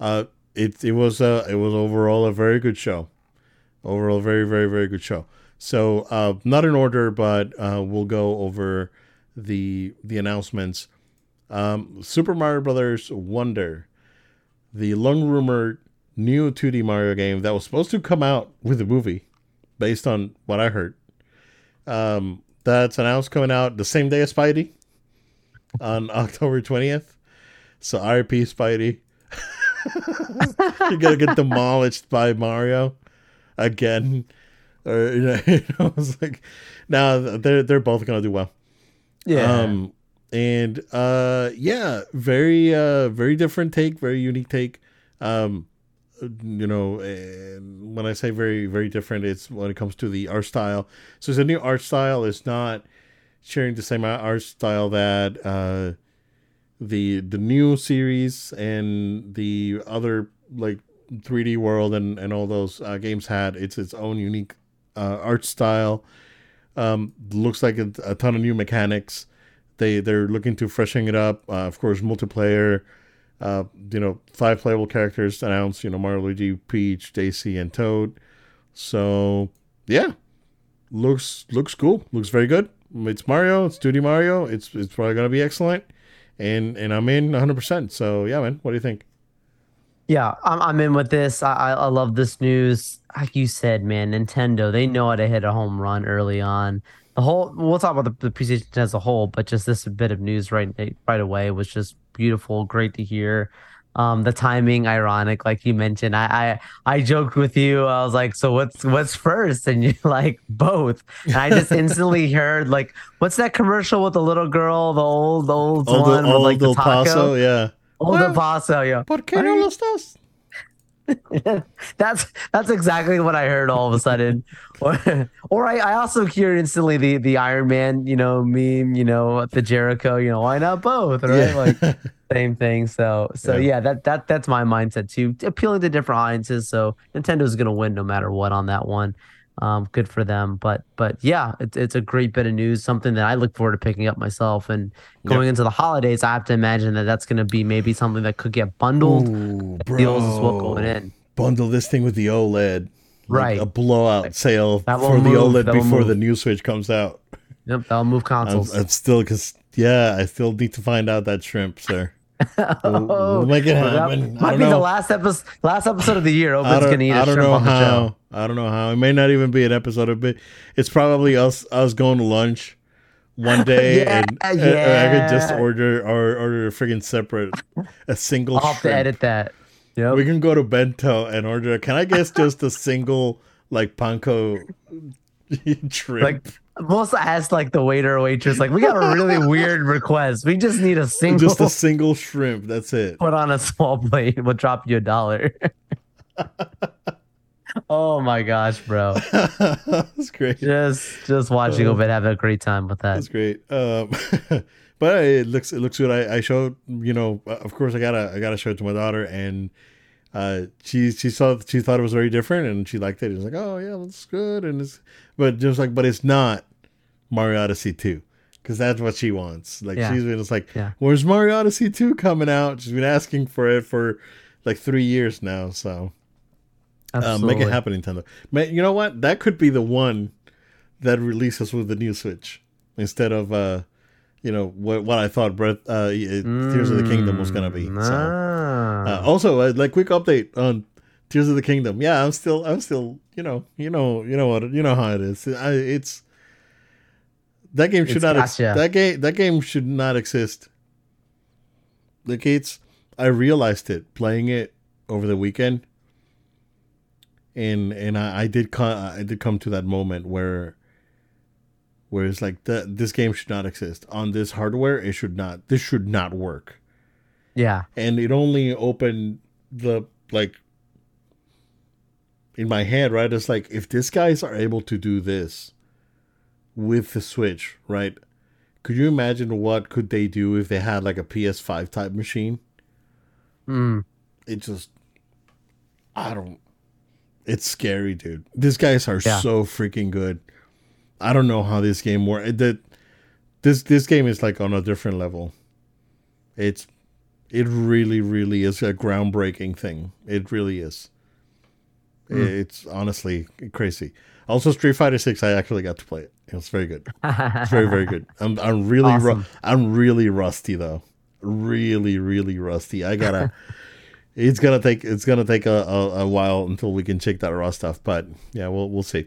A: Uh, it it was uh, it was overall a very good show overall very very very good show so uh not in order but uh we'll go over the the announcements. Um super mario brothers wonder the long rumored new 2d mario game that was supposed to come out with the movie based on what i heard. Um that's announced coming out the same day as spidey on october 20th so rip spidey. You're gonna get demolished by mario again. Or you know, you know, it's like now they're they're both gonna do well.
B: Yeah.
A: Um and uh yeah, very uh very different take, very unique take. Um you know, and when I say very very different, it's when it comes to the art style. So it's a new art style. It's not sharing the same art style that uh the the new series and the other like 3D World and, and all those uh, games had. It's its own unique uh, art style. Um, looks like a, a ton of new mechanics. They they're looking to freshen it up. Uh, of course, multiplayer. Uh, you know, five playable characters announced. You know, Mario, Luigi, Peach, Daisy, and Toad. So yeah, looks looks cool. Looks very good. It's Mario. It's 2D Mario. It's it's probably gonna be excellent. And and I'm in 100. percent So yeah, man. What do you think?
B: Yeah, I'm, I'm in with this. I, I love this news. Like you said, man, Nintendo, they know how to hit a home run early on. the whole we'll talk about the, the presentation as a whole, but just this bit of news right right away was just beautiful, great to hear. Um, the timing ironic, like you mentioned. I, I I joked with you. I was like, "So what's what's first? And you're like, "Both." And I just instantly heard like, "What's that commercial with the little girl, the old old,
A: Old,
B: one with
A: old
B: like the taco,
A: Paso, yeah.
B: Old
A: Well,
B: El Paso?" Oh, yeah,
A: ¿Por qué no lo estás?
B: that's that's exactly what I heard all of a sudden. Or, or I, I also hear instantly the the Iron Man, you know, meme, you know, the Jericho, you know, why not both, right?
A: Yeah.
B: Like same thing. So so
A: Yeah.
B: yeah. that that that's my mindset too. Appealing to different audiences. So Nintendo's gonna win no matter what on that one. Um, good for them. But but yeah, it's it's a great bit of news. Something that I look forward to picking up myself. And going into the holidays, I have to imagine that that's gonna be maybe something that could get bundled.
A: Ooh,
B: Deals as well going in.
A: Bundle this thing with the OLED. Like
B: Right.
A: A blowout sale for the OLED
B: that
A: before the new Switch comes out.
B: Yep, that'll move
A: I'm,
B: consoles.
A: I'm still, because, yeah, I still need to find out that shrimp, sir. Oh, we'll make it
B: Well, that
A: happen.
B: Might be the last episode. Last episode of the year.
A: I
B: Open's
A: don't,
B: gonna eat a
A: I don't know how. I don't know how. It may not even be an episode of it. It's probably us us going to lunch one day
B: Yeah, uh,
A: and, and I could just order or order a freaking separate a single
B: I'll have to edit that. Yep.
A: We can go to Bento and order. Can I guess just a single like panko shrimp?
B: like we'll also ask like the waiter or waitress, like, we got a really weird request. We just need a single
A: just a single shrimp. That's it.
B: put on a small plate. We'll drop you a dollar. oh my gosh, bro.
A: That's great.
B: Just just watching
A: Uh,
B: Obed have a great time with that.
A: That's great. Um, but it looks it looks good. I, I showed you know of course I gotta I gotta show it to my daughter and uh, she she saw she thought it was very different and she liked it. It was like oh yeah that's good and it's but just like but it's not Mario Odyssey two because that's what she wants. Like
B: Yeah.
A: she's been just like
B: Yeah.
A: where's Mario Odyssey two coming out? She's been asking for it for like three years now. So um, make it happen, Nintendo. Ma- You know what? That could be the one that releases with the new Switch instead of, uh, you know, what what I thought Breath uh, it- Tears of the Kingdom was gonna be.
B: Mm,
A: So,
B: ah.
A: uh, also, uh, like quick update on Tears of the Kingdom. Yeah, I'm still, I'm still, you know, you know, you know what, you know how it is. I, it's that game should
B: It's
A: not ex- that game that game should not exist. Like it's, I realized it playing it over the weekend and and I, I did come I did come to that moment where where it's like that this game should not exist on this hardware it should not this should not work
B: yeah.
A: and it only opened the like in my head right it's like if these guys are able to do this with the switch right could you imagine what could they do if they had like a ps5 type machine
B: Mm.
A: it just I don't it's scary, dude. These guys are
B: Yeah.
A: so freaking good. I don't know how this game works. That this this game is like on a different level. It's it really really is a groundbreaking thing. It really is. It's honestly crazy. Also, Street Fighter Six, I actually got to play it. It was very good. It's very very good. I'm I'm really ru- I'm really rusty though. Really really rusty. I gotta. it's gonna take it's gonna take a, a, a while until we can check that raw stuff. But yeah, we'll we'll see.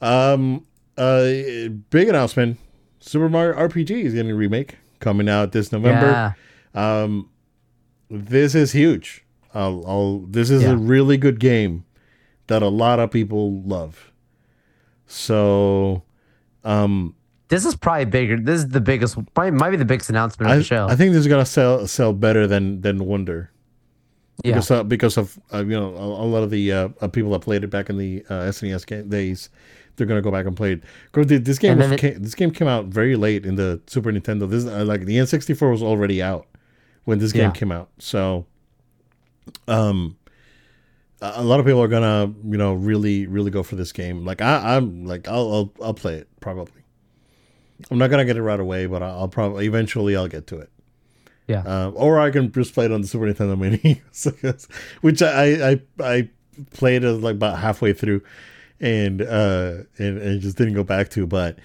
A: Um, uh, big announcement: Super Mario RPG is getting a remake coming out this November.
B: Yeah.
A: Um, this is huge. I'll, I'll this is
B: Yeah.
A: a really good game that a lot of people love. So, um,
B: This is probably bigger. This is the biggest, probably might be the biggest announcement of the show.
A: I think this is gonna sell sell better than than Wonder
B: yeah.
A: because uh, because of uh, you know a, a lot of the uh, uh, people that played it back in the uh, SNES ga- days. They're gonna go back and play it. 'Cause the- This game was,
B: it-
A: came, this game came out very late in the Super Nintendo. This uh, like the N64 was already out when this game
B: Yeah.
A: came out. So, um, a lot of people are gonna you know really really go for this game. Like I, I'm like I'll I'll, I'll play it probably. I'm not gonna get it right away, but I'll, I'll probably eventually I'll get to it.
B: Yeah.
A: Uh, or I can just play it on the Super Nintendo Mini, which I, I I played it like about halfway through, and uh and, and just didn't go back to. But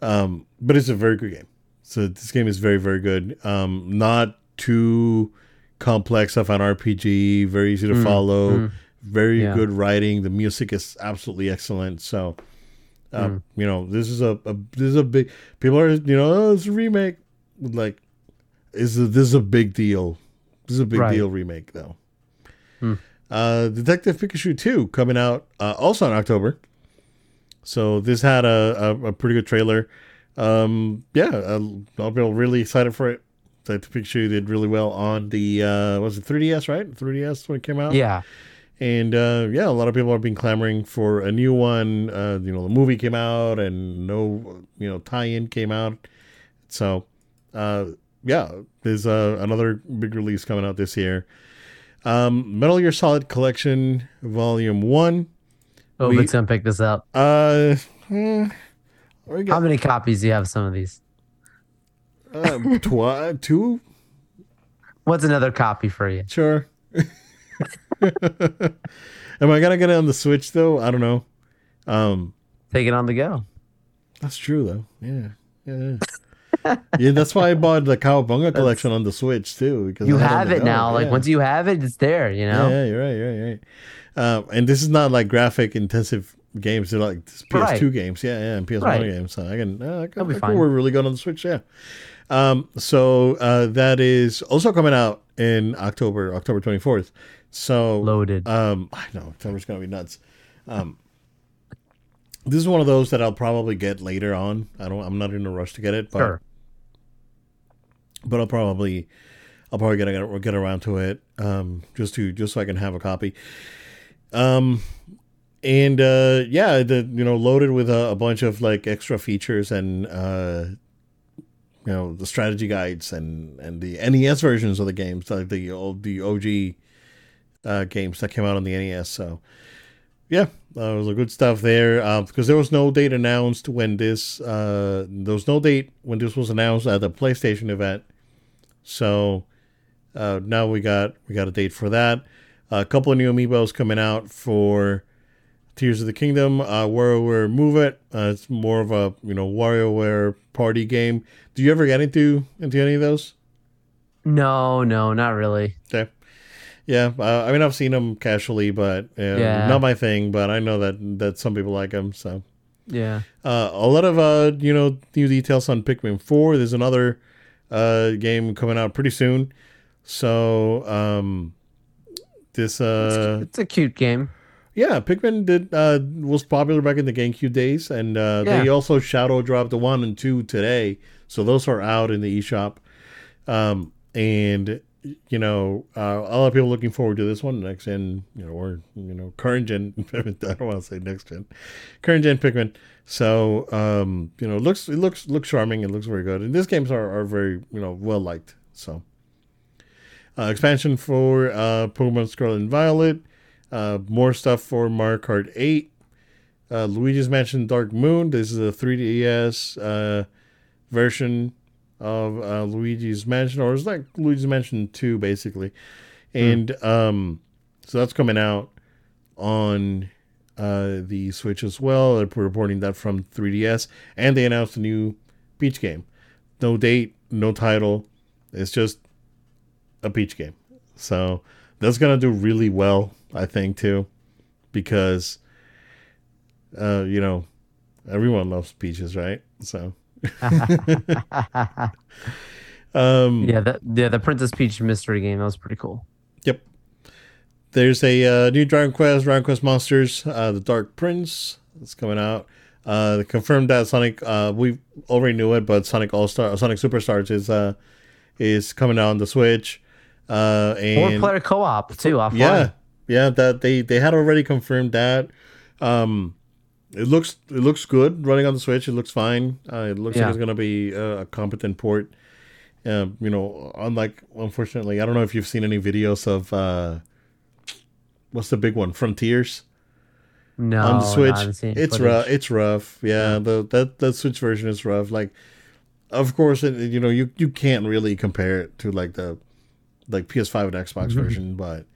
A: um, but it's a very good game. So this game is very very good. Um, not too complex of an RPG. Very easy to
B: Mm,
A: follow.
B: mm.
A: Very
B: Yeah.
A: good writing. The music is absolutely excellent. So Uh,
B: Mm.
A: You know, this is a, a this is a big people are you know oh, it's a remake. Like, is a, this is a big deal? This is a big
B: Right.
A: deal remake though.
B: Hmm.
A: Uh, Detective Pikachu two coming out uh, also in October. So this had a, a, a pretty good trailer. Um, yeah, uh, I'll be really excited for it. Detective Pikachu did really well on the uh, was it 3DS right? 3DS when it came out.
B: Yeah.
A: And uh, yeah, a lot of people have been clamoring for a new one. Uh, you know, the movie came out and no, you know, tie-in came out. So, uh, yeah, there's uh, another big release coming out this year. Um, Metal Gear Solid Collection Volume One.
B: Oh,
A: We-
B: it's gonna pick this up.
A: Uh, hmm,
B: How many copies do you have? Some of these.
A: uh, twi- two.
B: What's another copy for you?
A: Sure. Am I gonna get it on the Switch though? I don't know. Um,
B: Take it on the go.
A: That's true though. Yeah. Yeah. Yeah, that's why I bought the Cowabunga collection on the Switch too. Because
B: You have it now.
A: go,
B: Like
A: yeah.
B: once you have it, it's there. You know.
A: Yeah, yeah, you're right, you're right, you're right. Uh, and this is not like graphic intensive games. They're like PS2
B: Right.
A: games. Yeah, yeah, and PS1
B: Right.
A: games. So I can, uh, I can,
B: That'll be
A: I can work really good on the Switch. Yeah. Um, so uh, that is also coming out in October, October 24th. So
B: Loaded.
A: um, I know October's gonna be nuts. Um, this is one of those that I'll probably get later on. I don't. I'm not in a rush to get it, but
B: sure.
A: But I'll probably I'll probably get get, around to it um, just to just so I can have a copy. Um, and uh, yeah, the you know loaded with a, a bunch of like extra features and uh, you know the strategy guides and and the NES versions of the games like the old the OG uh, games that came out on the NES. So yeah, uh, was a good stuff there uh, because there was no date announced when this uh, there was no date when this was announced at the PlayStation event. So uh, now we got we got a date for that. a couple of new amiibos coming out for Tears of the Kingdom. Uh, WarioWare Move It. Uh, it's more of a you know WarioWare party game. Do you ever get into into any of those?
B: No, no, not really.
A: Okay. Yeah, uh, I mean I've seen them casually, but uh,
B: Yeah.
A: not my thing. But I know that that some people like them. So
B: Yeah.
A: uh, a lot of uh, you know new details on Pikmin Four. There's another uh, game coming out pretty soon. So um, this uh,
B: it's a cute game.
A: yeah, Pikmin did uh, was popular back in the GameCube days, and uh, they also shadow dropped the one and two today. So those are out in the eShop. Um, and you know, uh, a lot of people looking forward to this one next gen, you know, or you know, current gen. I don't want to say next gen, current gen Pikmin. So um, you know, it looks it looks looks charming. It looks very good, and these games are are very you know well liked. So uh, expansion for uh, Pokemon Scarlet and Violet. Uh, more stuff for Mario Kart 8. Uh, Luigi's Mansion Dark Moon. This is a 3DS uh, version of uh, Luigi's Mansion, or it's like Luigi's Mansion 2, basically. And um, so that's coming out on uh, the Switch as well. They're reporting that from 3DS. And they announced a new Peach game. No date, no title. It's just a Peach game. So that's gonna do really well, I think, too, because uh, you know everyone loves peaches, right? So um,
B: Yeah, yeah, the Princess Peach mystery game that was pretty cool.
A: Yep. There's a uh, new Dragon Quest, Dragon Quest Monsters, uh, the Dark Prince. That's coming out. Uh, confirmed that Sonic. Uh, we already knew it, but Sonic All Star, Sonic Superstars is uh, is coming out on the Switch. Uh,
B: Four
A: and
B: player co op too. Offline.
A: yeah, yeah, that they they had already confirmed that. Um, it looks it looks good running on the Switch. It looks fine. Uh, it looks
B: Yeah.
A: like it's gonna be a, a competent port. Um, you know, unlike unfortunately, I don't know if you've seen any videos of uh, what's the big one, Frontiers
B: No,
A: on the Switch.
B: haven't
A: it's rough. It's rough. Yeah, the that that Switch version is rough. Like, of course, it, you know you you can't really compare it to like the like PS5 and Xbox
B: Mm-hmm.
A: version, but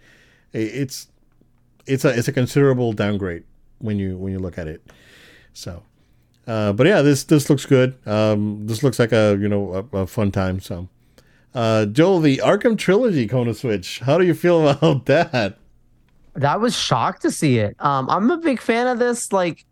A: it, it's it's a it's a considerable downgrade when you when you look at it. So, uh, but yeah, this this looks good. Um, this looks like a you know a, a fun time. So, uh, Joel, the Arkham trilogy coming to Switch. How do you feel about that?
B: That was shocked to see it. Um, I'm a big fan of this. Like,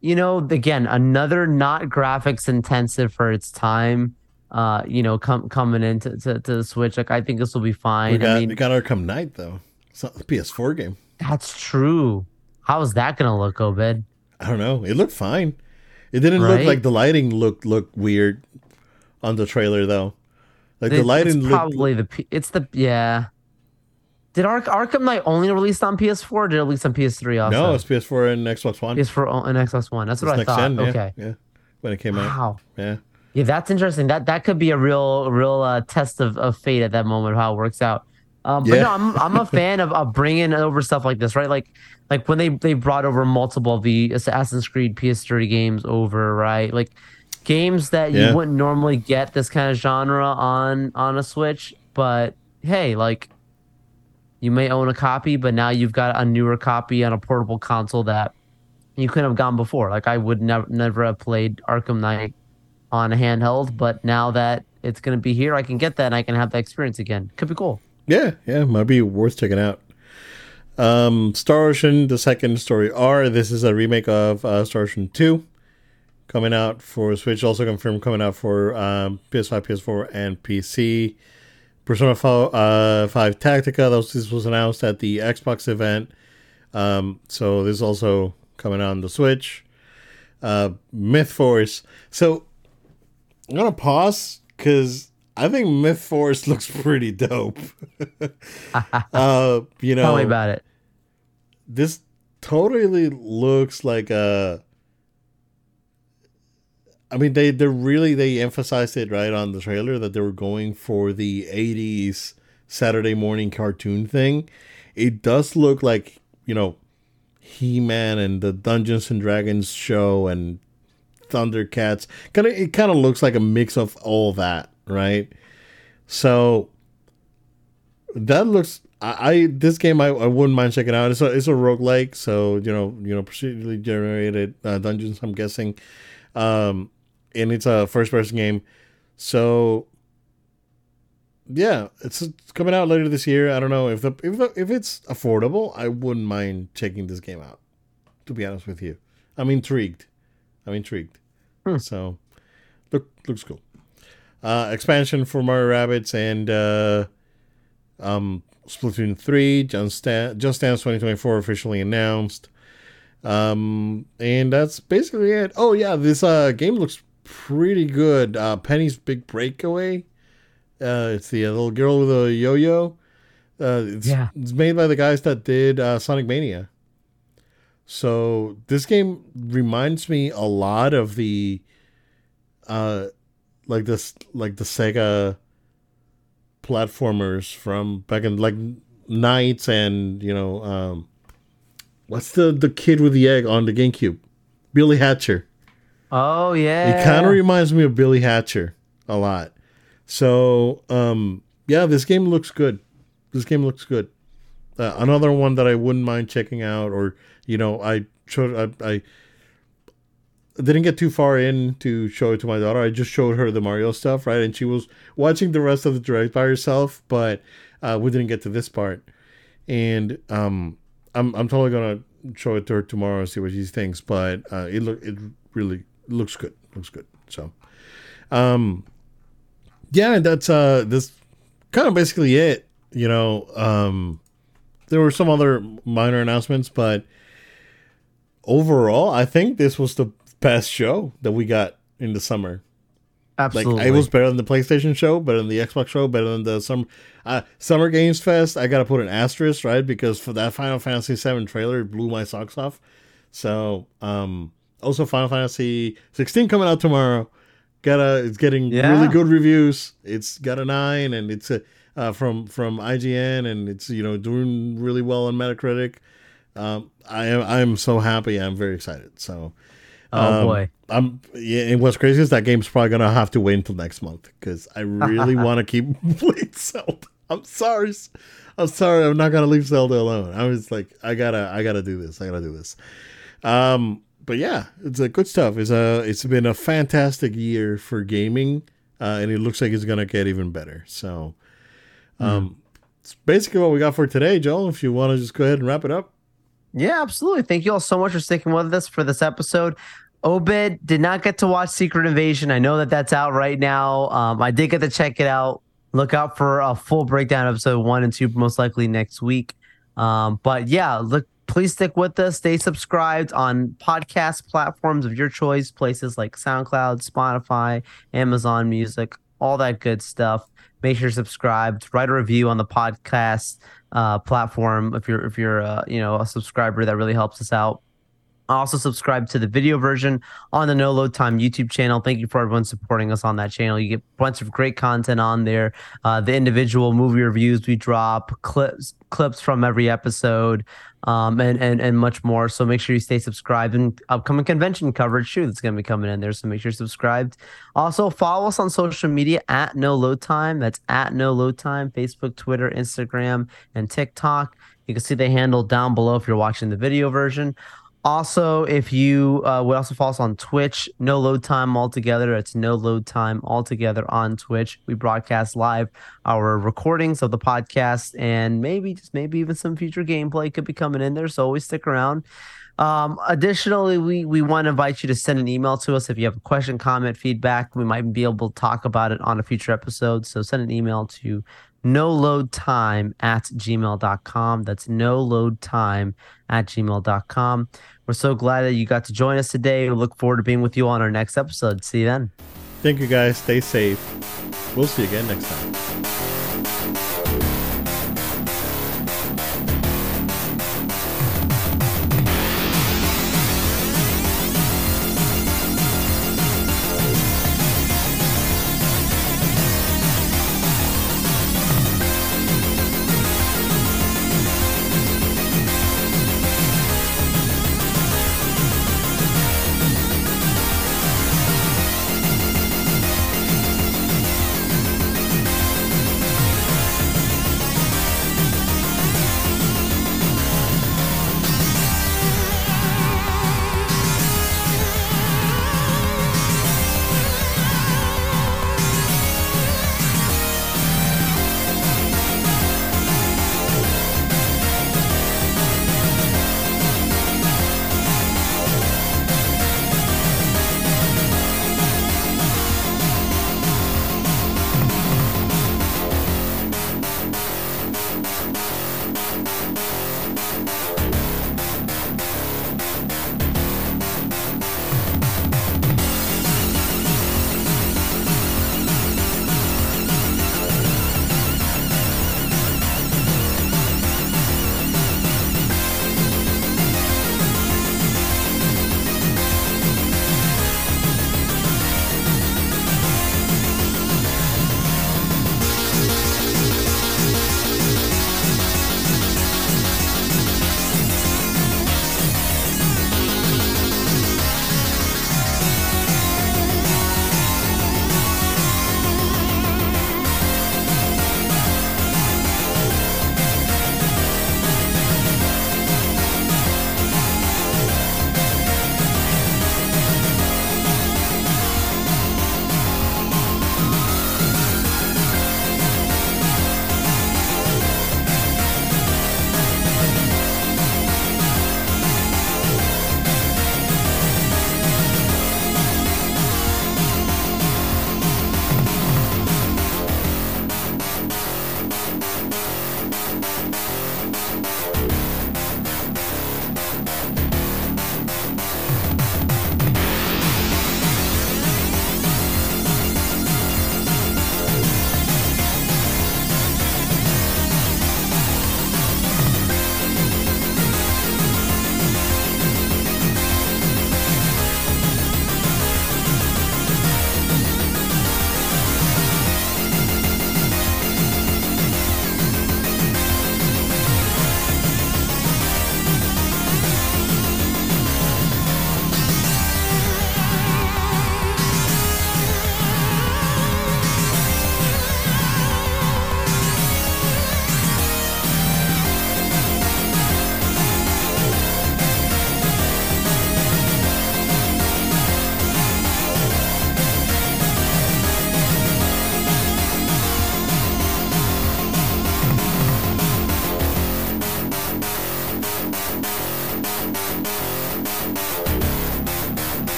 B: you know, again, another not graphics intensive for its time. Uh, you know, com- coming into to, to the Switch, like I think this will be fine.
A: We got,
B: I mean,
A: we got Arkham Knight though. It's not the PS4 game.
B: that's true. How is that gonna look, Obed?
A: I don't know. It looked fine. It didn't look like the lighting looked looked weird on the trailer though. Like the
B: It-
A: lighting
B: it's
A: looked
B: probably the P- it's the yeah. Did Ark- Arkham Knight only released on PS4 or did it release on PS3 also?
A: no, it's PS4 and Xbox One.
B: PS4 o- and Xbox One. That's
A: It's
B: what I
A: next
B: thought.
A: gen, yeah,
B: okay.
A: yeah. When it came out,
B: Wow.
A: yeah.
B: Yeah, that's interesting. That that could be a real real uh, test of, of fate at that moment how it works out. Um, but
A: Yeah.
B: no, I'm I'm a fan of, of bringing over stuff like this, right? Like like when they they brought over multiple of the Assassin's Creed PS3 games over, right? Like games that
A: Yeah.
B: you wouldn't normally get this kind of genre on on a Switch, but hey, like you may own a copy, but now you've got a newer copy on a portable console that you couldn't have gone before. Like I would never never have played Arkham Knight on a handheld, but now that it's gonna be here, I can get that and I can have that experience again. Could be cool.
A: Yeah, yeah, might be worth checking out. Um, Star Ocean, the second story R. This is a remake of uh, Star Ocean 2 coming out for Switch, also confirmed coming out for um, PS5, PS4, and PC. Persona 5, uh, 5 Tactica, those, this was announced at the Xbox event. Um, so this is also coming out on the Switch. Uh, Myth Force. So I'm going to pause because I think Myth Force looks pretty dope. uh, you know,
B: Tell me about it.
A: this totally looks like a I mean they they really they emphasized it right on the trailer that they were going for the 80s Saturday morning cartoon thing. It does look like, you know, He-Man and the Dungeons and Dragons show and Thundercats. Kind of it kind of looks like a mix of all that, right? So that looks I, I this game I, I wouldn't mind checking out. It's a it's a roguelike, so you know, you know, procedurally generated uh, dungeons, I'm guessing. Um and it's a first person game. So yeah, it's, it's coming out later this year. I don't know if the if the, if it's affordable, I wouldn't mind checking this game out. To be honest with you, I'm intrigued. I'm intrigued.
B: Hmm.
A: So look looks cool. Uh, expansion for Mario Rabbids and uh, um, Splatoon 3, Just Dance, Just Dance 2024 officially announced. Um, and that's basically it. Oh, yeah, this uh, game looks pretty good. Uh, Penny's Big Breakaway. Uh, it's the uh, little girl with a yo yo. Uh, it's,
B: Yeah.
A: it's made by the guys that did uh, Sonic Mania. So this game reminds me a lot of the, uh, like this, like the Sega platformers from back in like NiGHTS and you know, um, what's the the kid with the egg on the GameCube, Billy Hatcher.
B: Oh yeah.
A: It kind of reminds me of Billy Hatcher a lot. So, um, yeah, this game looks good. This game looks good. Uh, another one that I wouldn't mind checking out, or you know, I showed I, I didn't get too far in to show it to my daughter. I just showed her the Mario stuff, right, and she was watching the rest of the direct by herself. But uh, we didn't get to this part, and um, I'm I'm totally gonna show it to her tomorrow and see what she thinks. But uh, it look it really looks good. Looks good. So, um, yeah, that's uh, this kind of basically it. You know, um, there were some other minor announcements, but overall, I think this was the best show that we got in the summer.
B: Absolutely.
A: Like it was better than the PlayStation show, better than the Xbox show, better than the summer uh, Summer Games Fest. I gotta put an asterisk, right? Because for that Final Fantasy VII trailer, it blew my socks off. So, um, also Final Fantasy 16 coming out tomorrow. Got a, it's getting
B: Yeah.
A: really good reviews. It's got a nine, and it's a uh, from from IGN, and it's you know doing really well on Metacritic. Um, I am I'm so happy. I'm very excited. So,
B: oh
A: um,
B: boy.
A: I'm yeah. And what's crazy is that game's probably gonna have to wait until next month because I really want to keep playing Zelda. I'm sorry, I'm sorry. I'm not gonna leave Zelda alone. I was like, I gotta, I gotta do this. I gotta do this. Um, but yeah, it's a good stuff. It's a, it's been a fantastic year for gaming, uh, and it looks like it's gonna get even better. So, um, it's basically what we got for today, Joel. If you want to just go ahead and wrap it up.
B: Yeah, absolutely. Thank you all so much for sticking with us for this episode. Obed did not get to watch Secret Invasion. I know that that's out right now. Um, I did get to check it out. Look out for a full breakdown episode one and two, most likely next week. Um, but yeah, look, please stick with us. Stay subscribed on podcast platforms of your choice, places like SoundCloud, Spotify, Amazon Music, all that good stuff. Make sure you're subscribed. Write a review on the podcast uh, platform if you're if you're uh, you know a subscriber. That really helps us out. Also, subscribe to the video version on the No Load Time YouTube channel. Thank you for everyone supporting us on that channel. You get a bunch of great content on there. Uh, the individual movie reviews we drop, clips clips from every episode, um, and and and much more. So make sure you stay subscribed and upcoming convention coverage too that's going to be coming in there. So make sure you're subscribed. Also follow us on social media at No Load Time. That's at No Load Time. Facebook, Twitter, Instagram, and TikTok. You can see the handle down below if you're watching the video version. Also, if you uh, would also follow us on Twitch, no load time altogether. It's no load time altogether on Twitch. We broadcast live our recordings of the podcast and maybe just maybe even some future gameplay could be coming in there. So always stick around. Um, additionally, we we want to invite you to send an email to us if you have a question, comment, feedback. We might be able to talk about it on a future episode. So send an email to no load time at gmail.com. That's no load time at gmail.com. We're so glad that you got to join us today. We look forward to being with you on our next episode. See you then.
A: Thank you guys. Stay safe. We'll see you again next time.